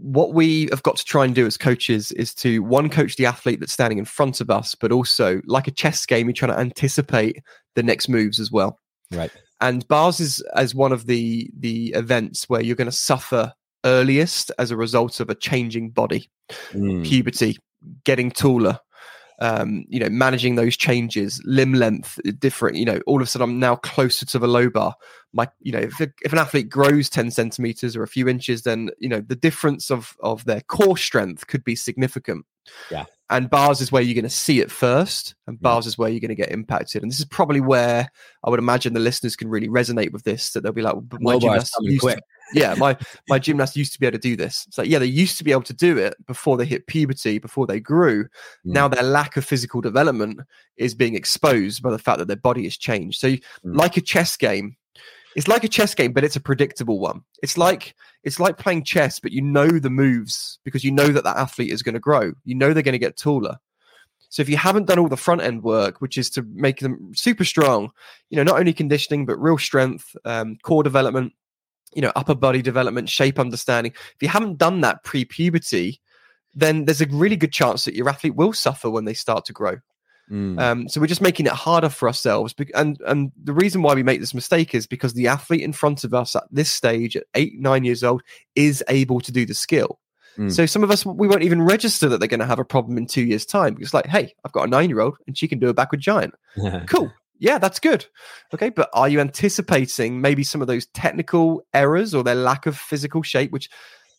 What we have got to try and do as coaches is to one coach the athlete that's standing in front of us but also like a chess game you're trying to anticipate the next moves as well Right. and bars is as one of the the events where you're going to suffer earliest as a result of a changing body Mm. puberty getting taller um, you know managing those changes limb length different you know all of a sudden i'm now closer to the low bar my you know if, if an athlete grows 10 centimeters or a few inches then you know the difference of of their core strength could be significant Yeah. and bars is where you're going to see it first and Yeah. bars is where you're going to get impacted and this is probably where i would imagine the listeners can really resonate with this that they'll be like but my Low bar's gymnast coming used to quick. Yeah, my my gymnast used to be able to do this. It's like, yeah, they used to be able to do it before they hit puberty, before they grew. Mm. Now their lack of physical development is being exposed by the fact that their body has changed. So, you- Mm. like a chess game, it's like a chess game, but it's a predictable one. It's like it's like playing chess, but you know the moves because you know that that athlete is going to grow. You know they're going to get taller. So if you haven't done all the front end work, which is to make them super strong, you know, not only conditioning but real strength, um, core development, you know, upper body development, shape understanding. If you haven't done that pre puberty, then there's a really good chance that your athlete will suffer when they start to grow. Mm. Um, so we're just making it harder for ourselves. And and the reason why we make this mistake is because the athlete in front of us at this stage, at eight nine years old, is able to do the skill. Mm. So some of us we won't even register that they're going to have a problem in two years' time. It's like, hey, I've got a nine year old and she can do a backward giant. Cool. Yeah, that's good. Okay, but are you anticipating maybe some of those technical errors or their lack of physical shape, which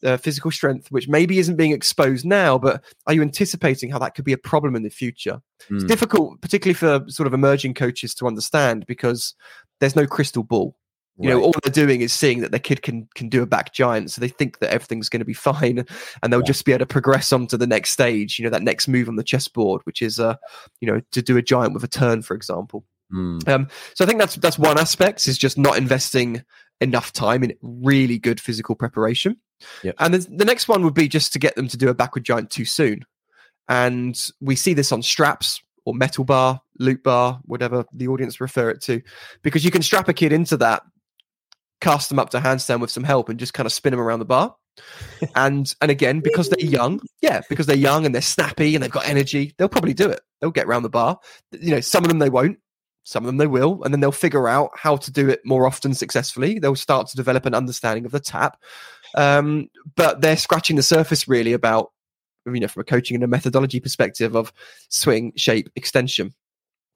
uh, physical strength, which maybe isn't being exposed now, but are you anticipating how that could be a problem in the future? It's Mm. difficult, particularly for sort of emerging coaches to understand because there's no crystal ball. You know, Right. all they're doing is seeing that their kid can can do a back giant, so they think that everything's going to be fine, and they'll Yeah. just be able to progress on to the next stage. You know, that next move on the chessboard, which is, uh, you know, to do a giant with a turn, for example. Mm. Um, so I think that's that's one aspect is just not investing enough time in really good physical preparation. Yep. And the next one would be just to get them to do a backward giant too soon. And we see this on straps or metal bar, loop bar, whatever the audience refer it to, because you can strap a kid into that, cast them up to handstand with some help, and just kind of spin them around the bar. and and again, because they're young, yeah, because they're young and they're snappy and they've got energy, they'll probably do it. They'll get around the bar. You know, some of them they won't, some of them they will, and then they'll figure out how to do it more often successfully. They'll start to develop an understanding of the tap. Um, but they're scratching the surface really about, you know, from a coaching and a methodology perspective of swing, shape, extension.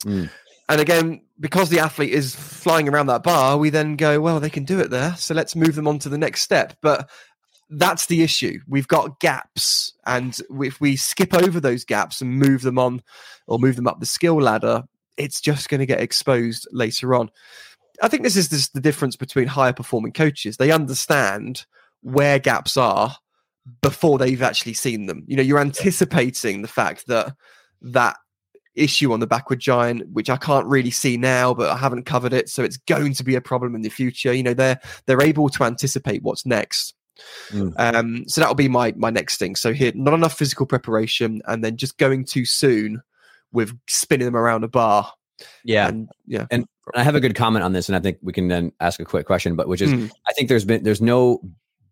Mm. And again, because the athlete is flying around that bar, we then go, well, they can do it there. So let's move them on to the next step. But that's the issue. We've got gaps. And if we skip over those gaps and move them on or move them up the skill ladder, it's just going to get exposed later on. I think this is this, the difference between higher performing coaches. They understand where gaps are before they've actually seen them. You know, you're anticipating the fact that that issue on the backward giant, which I can't really see now, but I haven't covered it, so it's going to be a problem in the future. You know, they're they're able to anticipate what's next. Mm. Um, so that'll be my my next thing. So here, not enough physical preparation, and then just going too soon with spinning them around a bar. Yeah. and yeah, And I have a good comment on this, and I think we can then ask a quick question, but which is Mm. I think there's been there's no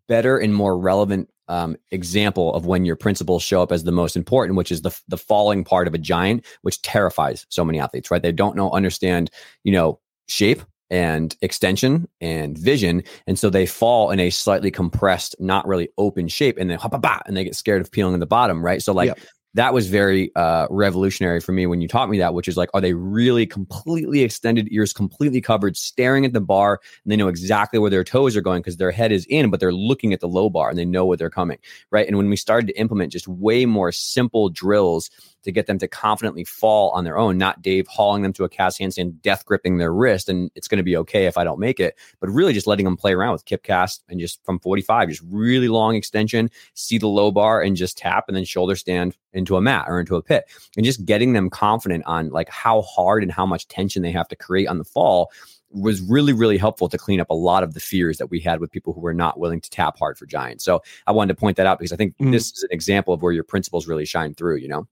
better and more relevant um, example of when your principles show up as the most important, which is the the falling part of a giant, which terrifies so many athletes. Right? They don't know understand, you know, shape and extension and vision, and so they fall in a slightly compressed, not really open shape, and then and they get scared of peeling in the bottom. Right? So like. Yep that was very uh, revolutionary for me when you taught me that, which is like, are they really completely extended ears, completely covered, staring at the bar, and they know exactly where their toes are going because their head is in, but they're looking at the low bar and they know where they're coming, right? And when we started to implement just way more simple drills to get them to confidently fall on their own, not Dave hauling them to a cast handstand, death gripping their wrist, and it's going to be okay if I don't make it, but really just letting them play around with kip cast and just from 45, just really long extension, see the low bar and just tap and then shoulder stand into a mat or into a pit and just getting them confident on like how hard and how much tension they have to create on the fall was really really helpful to clean up a lot of the fears that we had with people who were not willing to tap hard for giants so i wanted to point that out because i think mm. this is an example of where your principles really shine through you know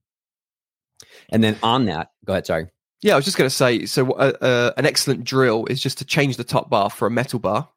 and then on that, go ahead. Sorry. Yeah, I was just going to say. So, uh, uh, an excellent drill is just to change the top bar for a metal bar.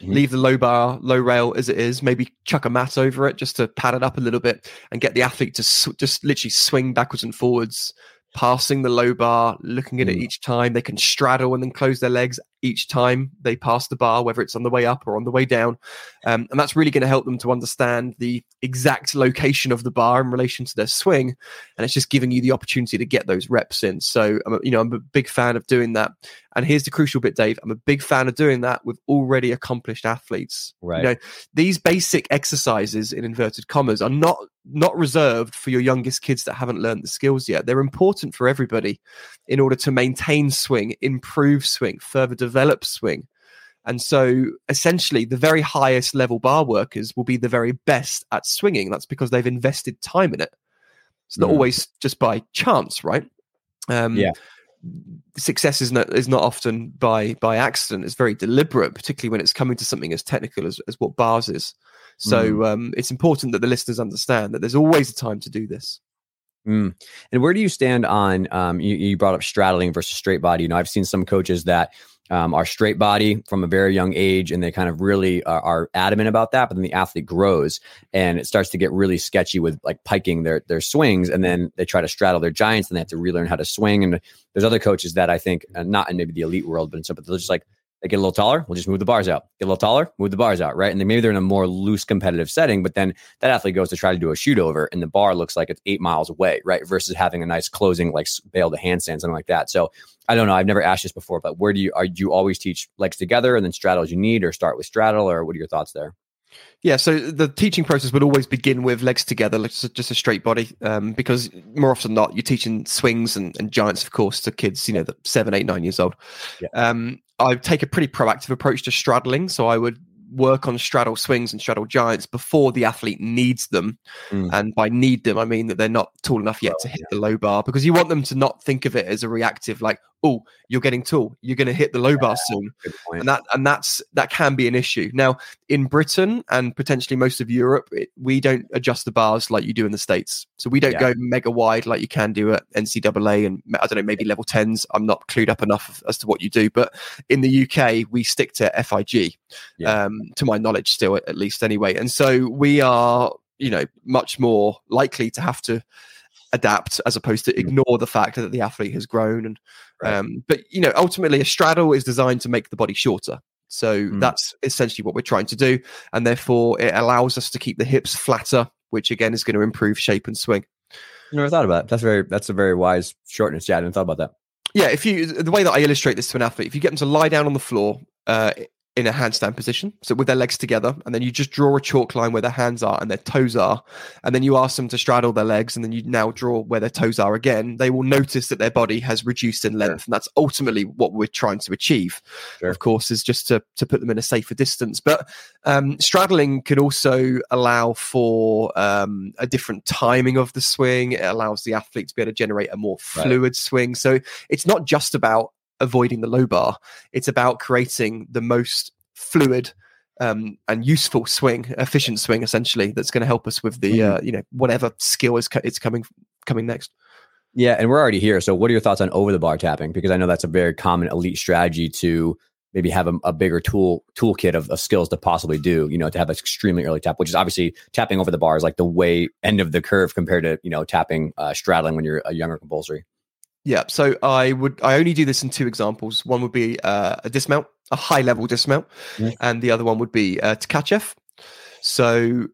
Mm-hmm. Leave the low bar, low rail as it is. Maybe chuck a mat over it just to pad it up a little bit, and get the athlete to sw- just literally swing backwards and forwards, passing the low bar, looking at mm. it each time. They can straddle and then close their legs each time they pass the bar, whether it's on the way up or on the way down. Um, and that's really going to help them to understand the exact location of the bar in relation to their swing. And it's just giving you the opportunity to get those reps in. So, I'm a, you know, I'm a big fan of doing that. And here's the crucial bit, Dave. I'm a big fan of doing that with already accomplished athletes. Right. You know, these basic exercises in inverted commas are not not reserved for your youngest kids that haven't learned the skills yet. They're important for everybody in order to maintain swing, improve swing, further develop swing. And so essentially, the very highest level bar workers will be the very best at swinging. That's because they've invested time in it. It's not mm. always just by chance, right? Um, yeah. Success is not is not often by by accident. It's very deliberate, particularly when it's coming to something as technical as, as what bars is. So mm. um, it's important that the listeners understand that there's always a time to do this. Mm. And where do you stand on? Um, you, you, brought up straddling versus straight body. You know, I've seen some coaches that um, are straight body from a very young age, and they kind of really are, are, adamant about that. But then the athlete grows, and it starts to get really sketchy with like piking their their swings, and then they try to straddle their giants, and they have to relearn how to swing. And there's other coaches that I think, uh, not in maybe the elite world, but in some, but they're just like they get a little taller, we'll just move the bars out. Get a little taller, move the bars out, right? And then maybe they're in a more loose competitive setting, but then that athlete goes to try to do a shoot over and the bar looks like it's eight miles away, right? Versus having a nice closing, like bail to handstand, something like that. So I don't know. I've never asked this before, but where do you, are do you always teach legs together and then straddle as you need or start with straddle or what are your thoughts there? Yeah, so the teaching process would always begin with legs together, like just a straight body, um, because more often than not, you're teaching swings and, and, giants, of course, to kids, you know, the seven, eight, nine years old. Yeah. Um, I take a pretty proactive approach to straddling. So I would work on straddle swings and straddle giants before the athlete needs them. Mm. And by need them, I mean that they're not tall enough yet to hit the low bar because you want them to not think of it as a reactive, like, oh, you're getting tall, you're going to hit the low bar soon, and that and that's that can be an issue. Now, in Britain and potentially most of Europe, it, we don't adjust the bars like you do in the states. So we don't yeah. go mega wide like you can do at NCAA and I don't know maybe level tens. I'm not clued up enough as to what you do, but in the UK we stick to FIG, yeah. um, to my knowledge, still at least anyway. And so we are, you know, much more likely to have to adapt as opposed to mm. ignore the fact that the athlete has grown and right. um, but you know ultimately a straddle is designed to make the body shorter so mm. that's essentially what we're trying to do and therefore it allows us to keep the hips flatter which again is going to improve shape and swing never thought about it that's very that's a very wise shortness yeah i didn't thought about that yeah if you the way that i illustrate this to an athlete if you get them to lie down on the floor uh, in a handstand position. So with their legs together, and then you just draw a chalk line where their hands are and their toes are, and then you ask them to straddle their legs, and then you now draw where their toes are again. They will notice that their body has reduced in length, and that's ultimately what we're trying to achieve. Sure. Of course, is just to to put them in a safer distance. But um, straddling can also allow for um, a different timing of the swing. It allows the athlete to be able to generate a more fluid right. swing. So it's not just about avoiding the low bar. It's about creating the most fluid um, and useful swing, efficient swing, essentially. That's going to help us with the mm-hmm. uh, you know whatever skill is co- it's coming coming next. Yeah, and we're already here. So, what are your thoughts on over the bar tapping? Because I know that's a very common elite strategy to maybe have a, a bigger tool toolkit of, of, skills to possibly do, you know, to have an extremely early tap, which is obviously tapping over the bar is like the way end of the curve compared to, you know, tapping uh, straddling when you're a younger compulsory. Yeah. So I would, I only do this in two examples. One would be uh, a dismount, a high level dismount, mm-hmm. and the other one would be uh, Tkachev. So,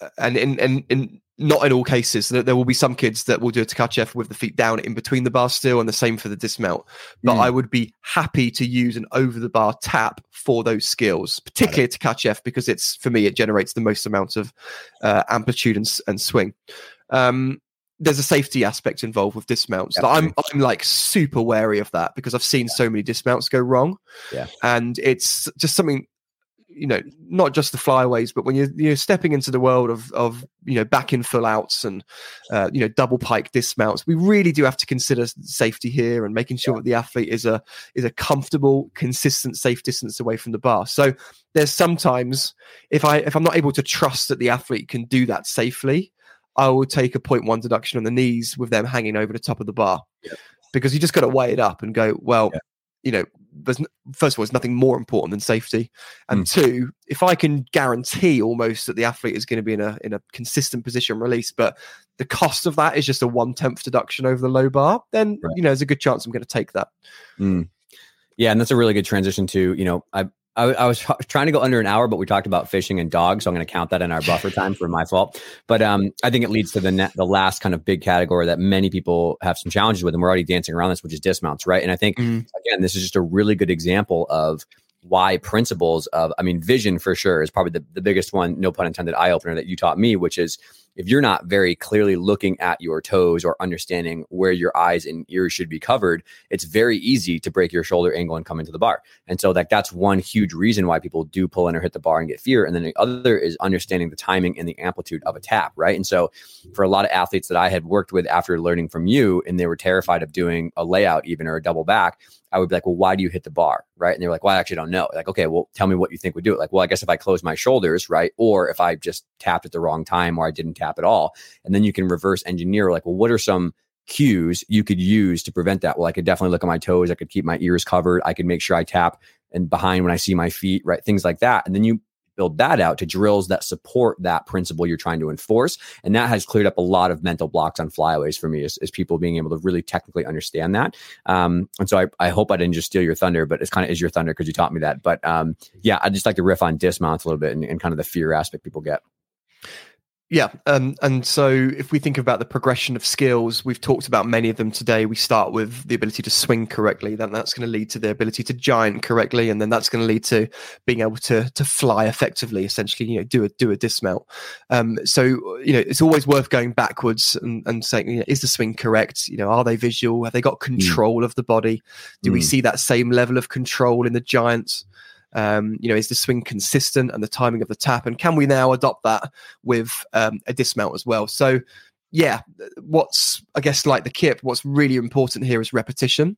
uh, and in, in, in not in all cases. There will be some kids that will do a Tkachev with the feet down in between the bar still, and the same for the dismount. But mm. I would be happy to use an over the bar tap for those skills, particularly a Tkachev, because it's for me it generates the most amount of uh, amplitude and, and swing. Um, there's a safety aspect involved with dismounts. I'm I'm like super wary of that because I've seen yeah. so many dismounts go wrong. Yeah. And it's just something you know, not just the flyaways, but when you're you're stepping into the world of of you know back in full outs and uh, you know double pike dismounts, we really do have to consider safety here and making sure yeah. that the athlete is a is a comfortable, consistent, safe distance away from the bar. So there's sometimes if I if I'm not able to trust that the athlete can do that safely, I will take a 0.1 deduction on the knees with them hanging over the top of the bar. Yeah. Because you just got to weigh it up and go, well, yeah. you know, there's first of all, there's nothing more important than safety, and mm. two, if I can guarantee almost that the athlete is going to be in a in a consistent position release, but the cost of that is just a one tenth deduction over the low bar, then right. you know there's a good chance I'm going to take that. Mm. Yeah, and that's a really good transition to you know I I, I, was trying to go under an hour, but we talked about fishing and dogs, so I'm going to count that in our buffer time for my fault. But um, I think it leads to the net, the last kind of big category that many people have some challenges with, and we're already dancing around this, which is dismounts, right? And I think mm. again, this is just a really good example of why principles of, I mean, vision for sure is probably the, the biggest one, no pun intended, eye opener that you taught me, which is if you're not very clearly looking at your toes or understanding where your eyes and ears should be covered, it's very easy to break your shoulder angle and come into the bar. And so like that's one huge reason why people do pull in or hit the bar and get fear. And then the other is understanding the timing and the amplitude of a tap, right? And so for a lot of athletes that I had worked with after learning from you and they were terrified of doing a layout even or a double back, I would be like, well, why do you hit the bar? Right. And they're like, well, I actually don't know. Like, okay, well, tell me what you think would do it. Like, well, I guess if I close my shoulders, right. Or if I just tapped at the wrong time or I didn't tap at all. And then you can reverse engineer, like, well, what are some cues you could use to prevent that? Well, I could definitely look at my toes. I could keep my ears covered. I could make sure I tap and behind when I see my feet, right? Things like that. And then you build that out to drills that support that principle you're trying to enforce. And that has cleared up a lot of mental blocks on flyaways for me is people being able to really technically understand that. Um, and so I, I hope I didn't just steal your thunder, but it's kind of is your thunder because you taught me that. But um, yeah, I'd just like to riff on dismounts a little bit and, and kind of the fear aspect people get. Yeah, um, and so if we think about the progression of skills, we've talked about many of them today. We start with the ability to swing correctly, then that's going to lead to the ability to giant correctly, and then that's going to lead to being able to to fly effectively. Essentially, you know, do a do a dismount. Um, so you know, it's always worth going backwards and, and saying, you know, is the swing correct? You know, are they visual? Have they got hmm. control mm. of the body? Do mm. we hmm. see that same level of control in the giants? Um, you know, is the swing consistent and the timing of the tap? And can we now adopt that with um, a dismount as well? So, yeah, what's I guess like the kip, what's really important here is repetition,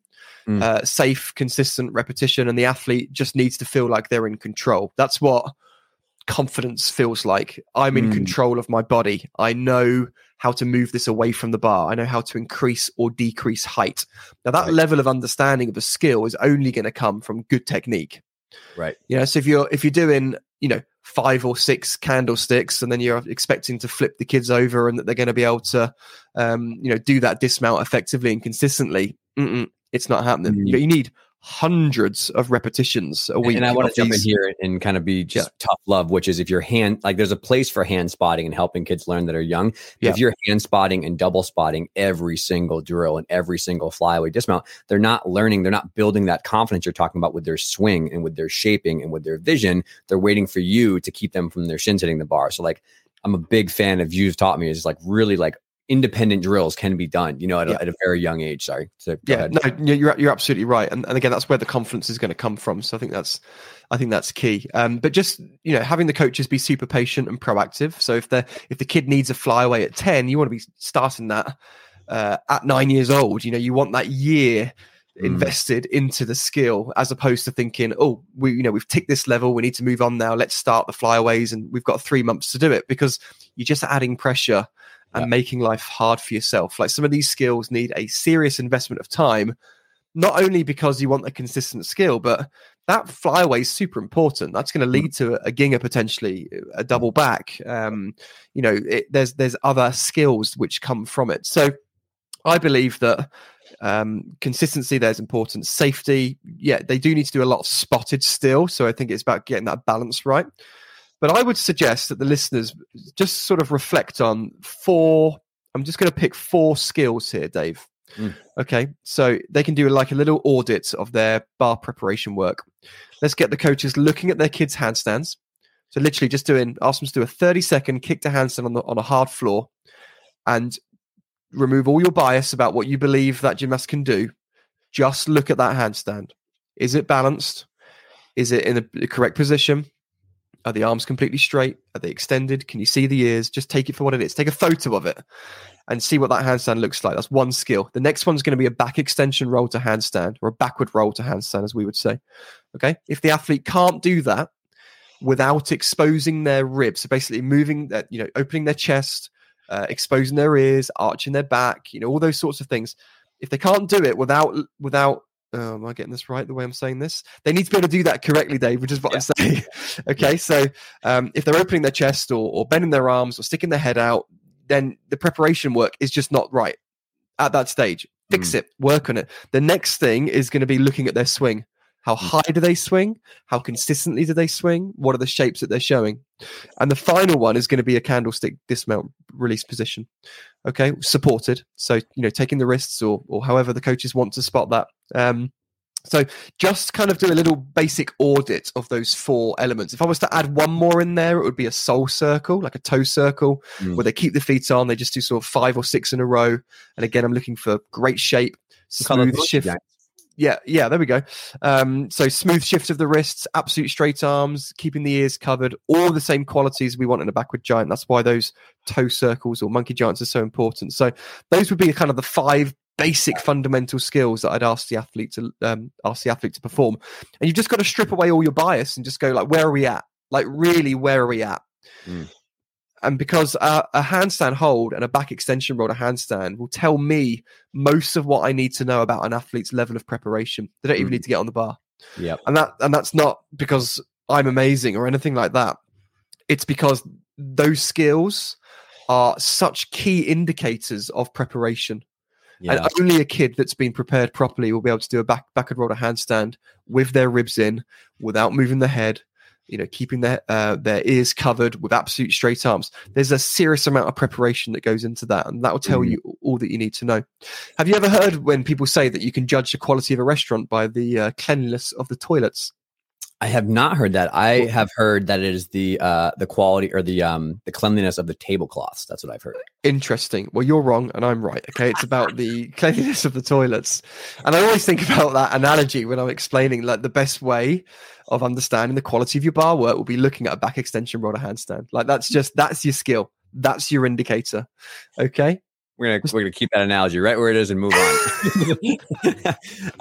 mm. uh, safe, consistent repetition, and the athlete just needs to feel like they're in control. That's what confidence feels like. I'm in mm. control of my body. I know how to move this away from the bar. I know how to increase or decrease height. Now, that right. level of understanding of a skill is only going to come from good technique. Right. You know, so if you're if you're doing, you know, five or six candlesticks and then you're expecting to flip the kids over and that they're going to be able to um, you know, do that dismount effectively and consistently, it's not happening. Mm-hmm. You need hundreds of repetitions a week. And I want to jump in here and kind of be just yeah. tough love, which is if you're hand like there's a place for hand spotting and helping kids learn that are young. Yeah. If you're hand spotting and double spotting every single drill and every single flyaway dismount, they're not learning, they're not building that confidence you're talking about with their swing and with their shaping and with their vision. They're waiting for you to keep them from their shins hitting the bar. So like I'm a big fan of you've taught me is like really like independent drills can be done, you know, at, yeah. a, at a, very young age. Sorry. So yeah, ahead. no, you're you're absolutely right, and, and again, that's where the confidence is going to come from. So I think that's I think that's key. Um, but just you know, having the coaches be super patient and proactive. So if the if the kid needs a flyaway at ten, you want to be starting that uh, at nine years old. You know, you want that year mm. invested into the skill as opposed to thinking oh we you know we've ticked this level we need to move on now let's start the flyaways and we've got three months to do it because you're just adding pressure and yeah. making life hard for yourself. Like some of these skills need a serious investment of time, not only because you want a consistent skill, but that flyaway is super important. That's going to lead to a, a Gienger potentially, a double back. Um, you know, it, there's there's other skills which come from it. So I believe that um, consistency there's important. Safety, yeah, they do need to do a lot of spotted still. So I think it's about getting that balance right. But I would suggest that the listeners just sort of reflect on four. I'm just going to pick four skills here, Dave. Mm. Okay, so they can do like a little audit of their bar preparation work. Let's get the coaches looking at their kids' handstands. So literally just doing, ask them to do a 30 second kick to handstand on the on a hard floor, and remove all your bias about what you believe that gymnast can do. Just look at that handstand. Is it balanced? Is it in the correct position? Are the arms completely straight? Are they extended? Can you see the ears? Just take it for what it is. Take a photo of it and see what that handstand looks like. That's one skill. The next one's going to be a back extension roll to handstand or a backward roll to handstand, as we would say. Okay. If the athlete can't do that without exposing their ribs, so basically moving that, you know, opening their chest, uh, exposing their ears, arching their back, you know, all those sorts of things. If they can't do it without without oh, am I getting this right the way I'm saying this? They need to be able to do that correctly, Dave, which is what yeah. I'm saying. okay, so um, if they're opening their chest or, or bending their arms or sticking their head out, then the preparation work is just not right at that stage. Fix mm. it, work on it. The next thing is going to be looking at their swing. How mm. high do they swing? How consistently do they swing? What are the shapes that they're showing? And the final one is going to be a candlestick dismount release position. Okay, supported. So you know, taking the wrists or or however the coaches want to spot that. Um, so just kind of do a little basic audit of those four elements. If I was to add one more in there, it would be a sole circle, like a toe circle, mm. where they keep the feet on. They just do sort of five or six in a row. And again, I'm looking for great shape, smooth shift yeah, yeah, there we go. Um, so smooth shift of the wrists, absolute straight arms, keeping the ears covered, all the same qualities we want in a backward giant. That's why those toe circles or monkey giants are so important. So those would be kind of the five basic fundamental skills that I'd ask the athlete to um, ask the athlete to perform. And you've just got to strip away all your bias and just go like, where are we at? Like really, where are we at? Mm and because a, a, handstand hold and a back extension roll a handstand will tell me most of what I need to know about an athlete's level of preparation. They don't even mm. need to get on the bar. Yeah, and that and that's not because I'm amazing or anything like that. It's because those skills are such key indicators of preparation. Yeah. And only a kid that's been prepared properly will be able to do a back backward roll a handstand with their ribs in, without moving the head, you know, keeping their uh, their ears covered with absolute straight arms. There's a serious amount of preparation that goes into that, and that will tell mm. you all that you need to know. Have you ever heard when people say that you can judge the quality of a restaurant by the uh, cleanliness of the toilets? I have not heard that. I have heard that it is the uh, the quality or the um, the cleanliness of the tablecloths. That's what I've heard. Interesting. Well, you're wrong and I'm right. Okay, it's about the cleanliness of the toilets, and I always think about that analogy when I'm explaining like the best way of understanding the quality of your bar work will be looking at a back extension roll handstand. Like that's just that's your skill. That's your indicator. Okay we're gonna we're gonna keep that analogy right where it is and move on.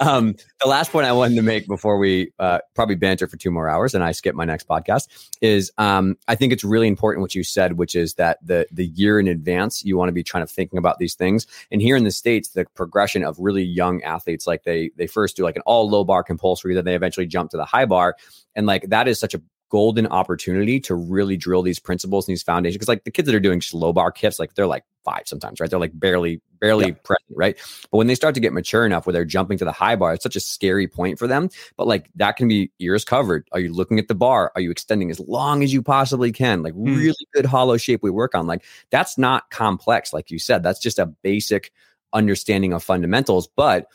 um, the last point I wanted to make before we uh, probably banter for two more hours and I skip my next podcast is um, I think it's really important what you said, which is that the the year in advance you want to be trying to thinking about these things. And here in the states, the progression of really young athletes, like they they first do like an all low bar compulsory, then they eventually jump to the high bar, and like that is such a golden opportunity to really drill these principles and these foundations. Because like the kids that are doing slow bar kicks, like they're like five sometimes, right? They're like barely, barely yeah. present, right? But when they start to get mature enough where they're jumping to the high bar, it's such a scary point for them. But like that can be ears covered. Are you looking at the bar? Are you extending as long as you possibly can? Like mm. really good hollow shape we work on. Like that's not complex, like you said. That's just a basic understanding of fundamentals. But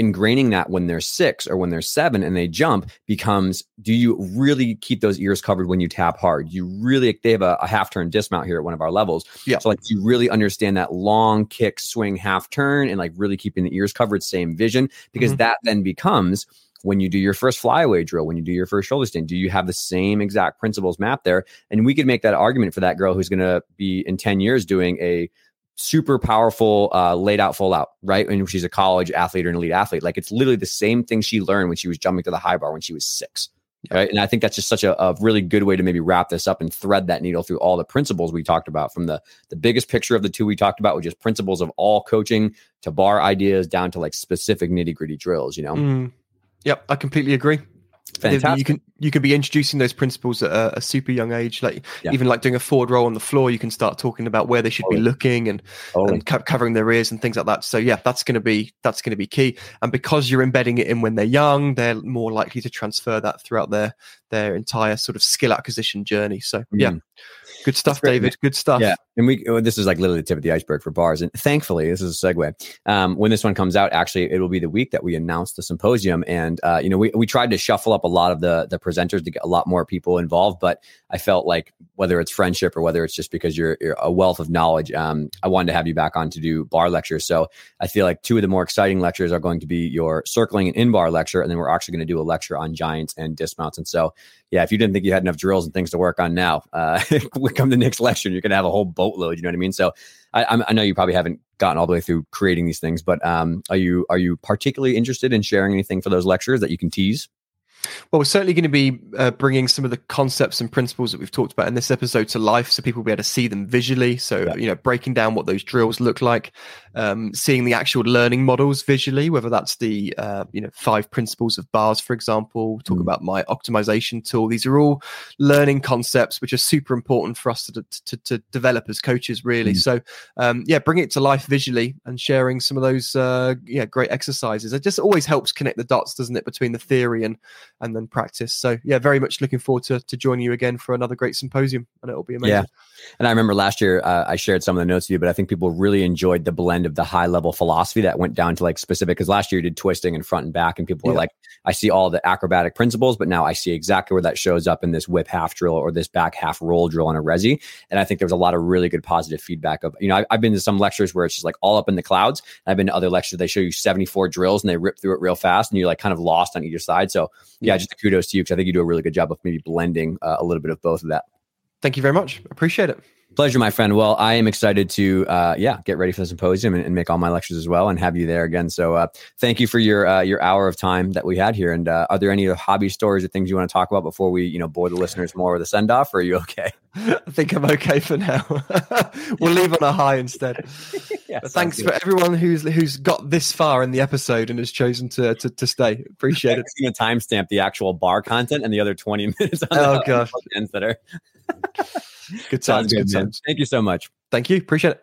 ingraining that when they're six or when they're seven and they jump becomes do you really keep those ears covered when you tap hard you really they have a, a half turn dismount here at one of our levels yeah so like you really understand that long kick swing half turn and like really keeping the ears covered same vision because mm-hmm. that then becomes when you do your first flyaway drill, when you do your first shoulder stand, do you have the same exact principles mapped there? And we could make that argument for that girl who's going to be in 10 years doing a super powerful uh, laid out full out right? And she's a college athlete or an elite athlete. Like it's literally the same thing she learned when she was jumping to the high bar when she was six right? And i think that's just such a, a, really good way to maybe wrap this up and thread that needle through all the principles we talked about from the the biggest picture of the two we talked about which is principles of all coaching to bar ideas down to like specific nitty gritty drills you know? Mm. yep i completely agree. Fantastic. You can you could be introducing those principles at a, a super young age, like Yeah. even like doing a forward roll on the floor. You can start talking about where they should be looking and, and co- covering their ears and things like that. So yeah, that's going to be that's going to be key. And because you're embedding it in when they're young, they're more likely to transfer that throughout their their entire sort of skill acquisition journey. So yeah, Mm. good stuff, great, David. Good stuff. Yeah, and we oh, this is like literally the tip of the iceberg for bars. And thankfully, this is a segue. Um, when this one comes out, actually, it will be the week that we announce the symposium. And uh, you know, we we tried to shuffle up a lot of the the presenters to get a lot more people involved. But I felt like whether it's friendship or whether it's just because you're, you're a wealth of knowledge, um, I wanted to have you back on to do bar lectures. So I feel like two of the more exciting lectures are going to be your circling and in bar lecture, and then we're actually going to do a lecture on giants and dismounts. And so yeah, if you didn't think you had enough drills and things to work on now, uh, come the next lecture you're going to have a whole boatload. You know what I mean? So I, I know you probably haven't gotten all the way through creating these things, but um, are you are you particularly interested in sharing anything for those lectures that you can tease? Well, we're certainly going to be uh, bringing some of the concepts and principles that we've talked about in this episode to life, so people will be able to see them visually. So, Yeah. you know, breaking down what those drills look like, um, seeing the actual learning models visually, whether that's the uh, you know five principles of bars, for example. Talk Mm. about my optimization tool. These are all learning concepts which are super important for us to to, to develop as coaches, really. Mm. So, um, yeah, bring it to life visually and sharing some of those uh, yeah great exercises. It just always helps connect the dots, doesn't it, between the theory and and then practice. So yeah, very much looking forward to, to joining you again for another great symposium, and it'll be amazing. Yeah. And I remember last year uh, I shared some of the notes with you, but I think people really enjoyed the blend of the high level philosophy that went down to like specific. Because last year you did twisting and front and back, and people were like, "I see all the acrobatic principles, but now I see exactly where that shows up in this whip half drill or this back half roll drill on a resi." And I think there was a lot of really good positive feedback. Of you know, I, I've been to some lectures where it's just like all up in the clouds. And I've been to other lectures they show you seventy four drills and they rip through it real fast, and you're like kind of lost on either side. So yeah, just a kudos to you because I think you do a really good job of maybe blending uh, a little bit of both of that. Thank you very much. Appreciate it. Pleasure, my friend. Well, I am excited to, uh, yeah, get ready for the symposium and, and make all my lectures as well, and have you there again. So, uh, thank you for your uh, your hour of time that we had here. And uh, are there any hobby stories or things you want to talk about before we, you know, bore the listeners more with a send off? Or are you okay? I think I'm okay for now. we'll leave on a high instead. yeah, thanks for everyone who's who's got this far in the episode and has chosen to to, to stay. Appreciate it. going to timestamp the actual bar content and the other twenty minutes. On Oh, gosh. ends that are Good times. good, Good times. Thank you so much. Thank you. Appreciate it.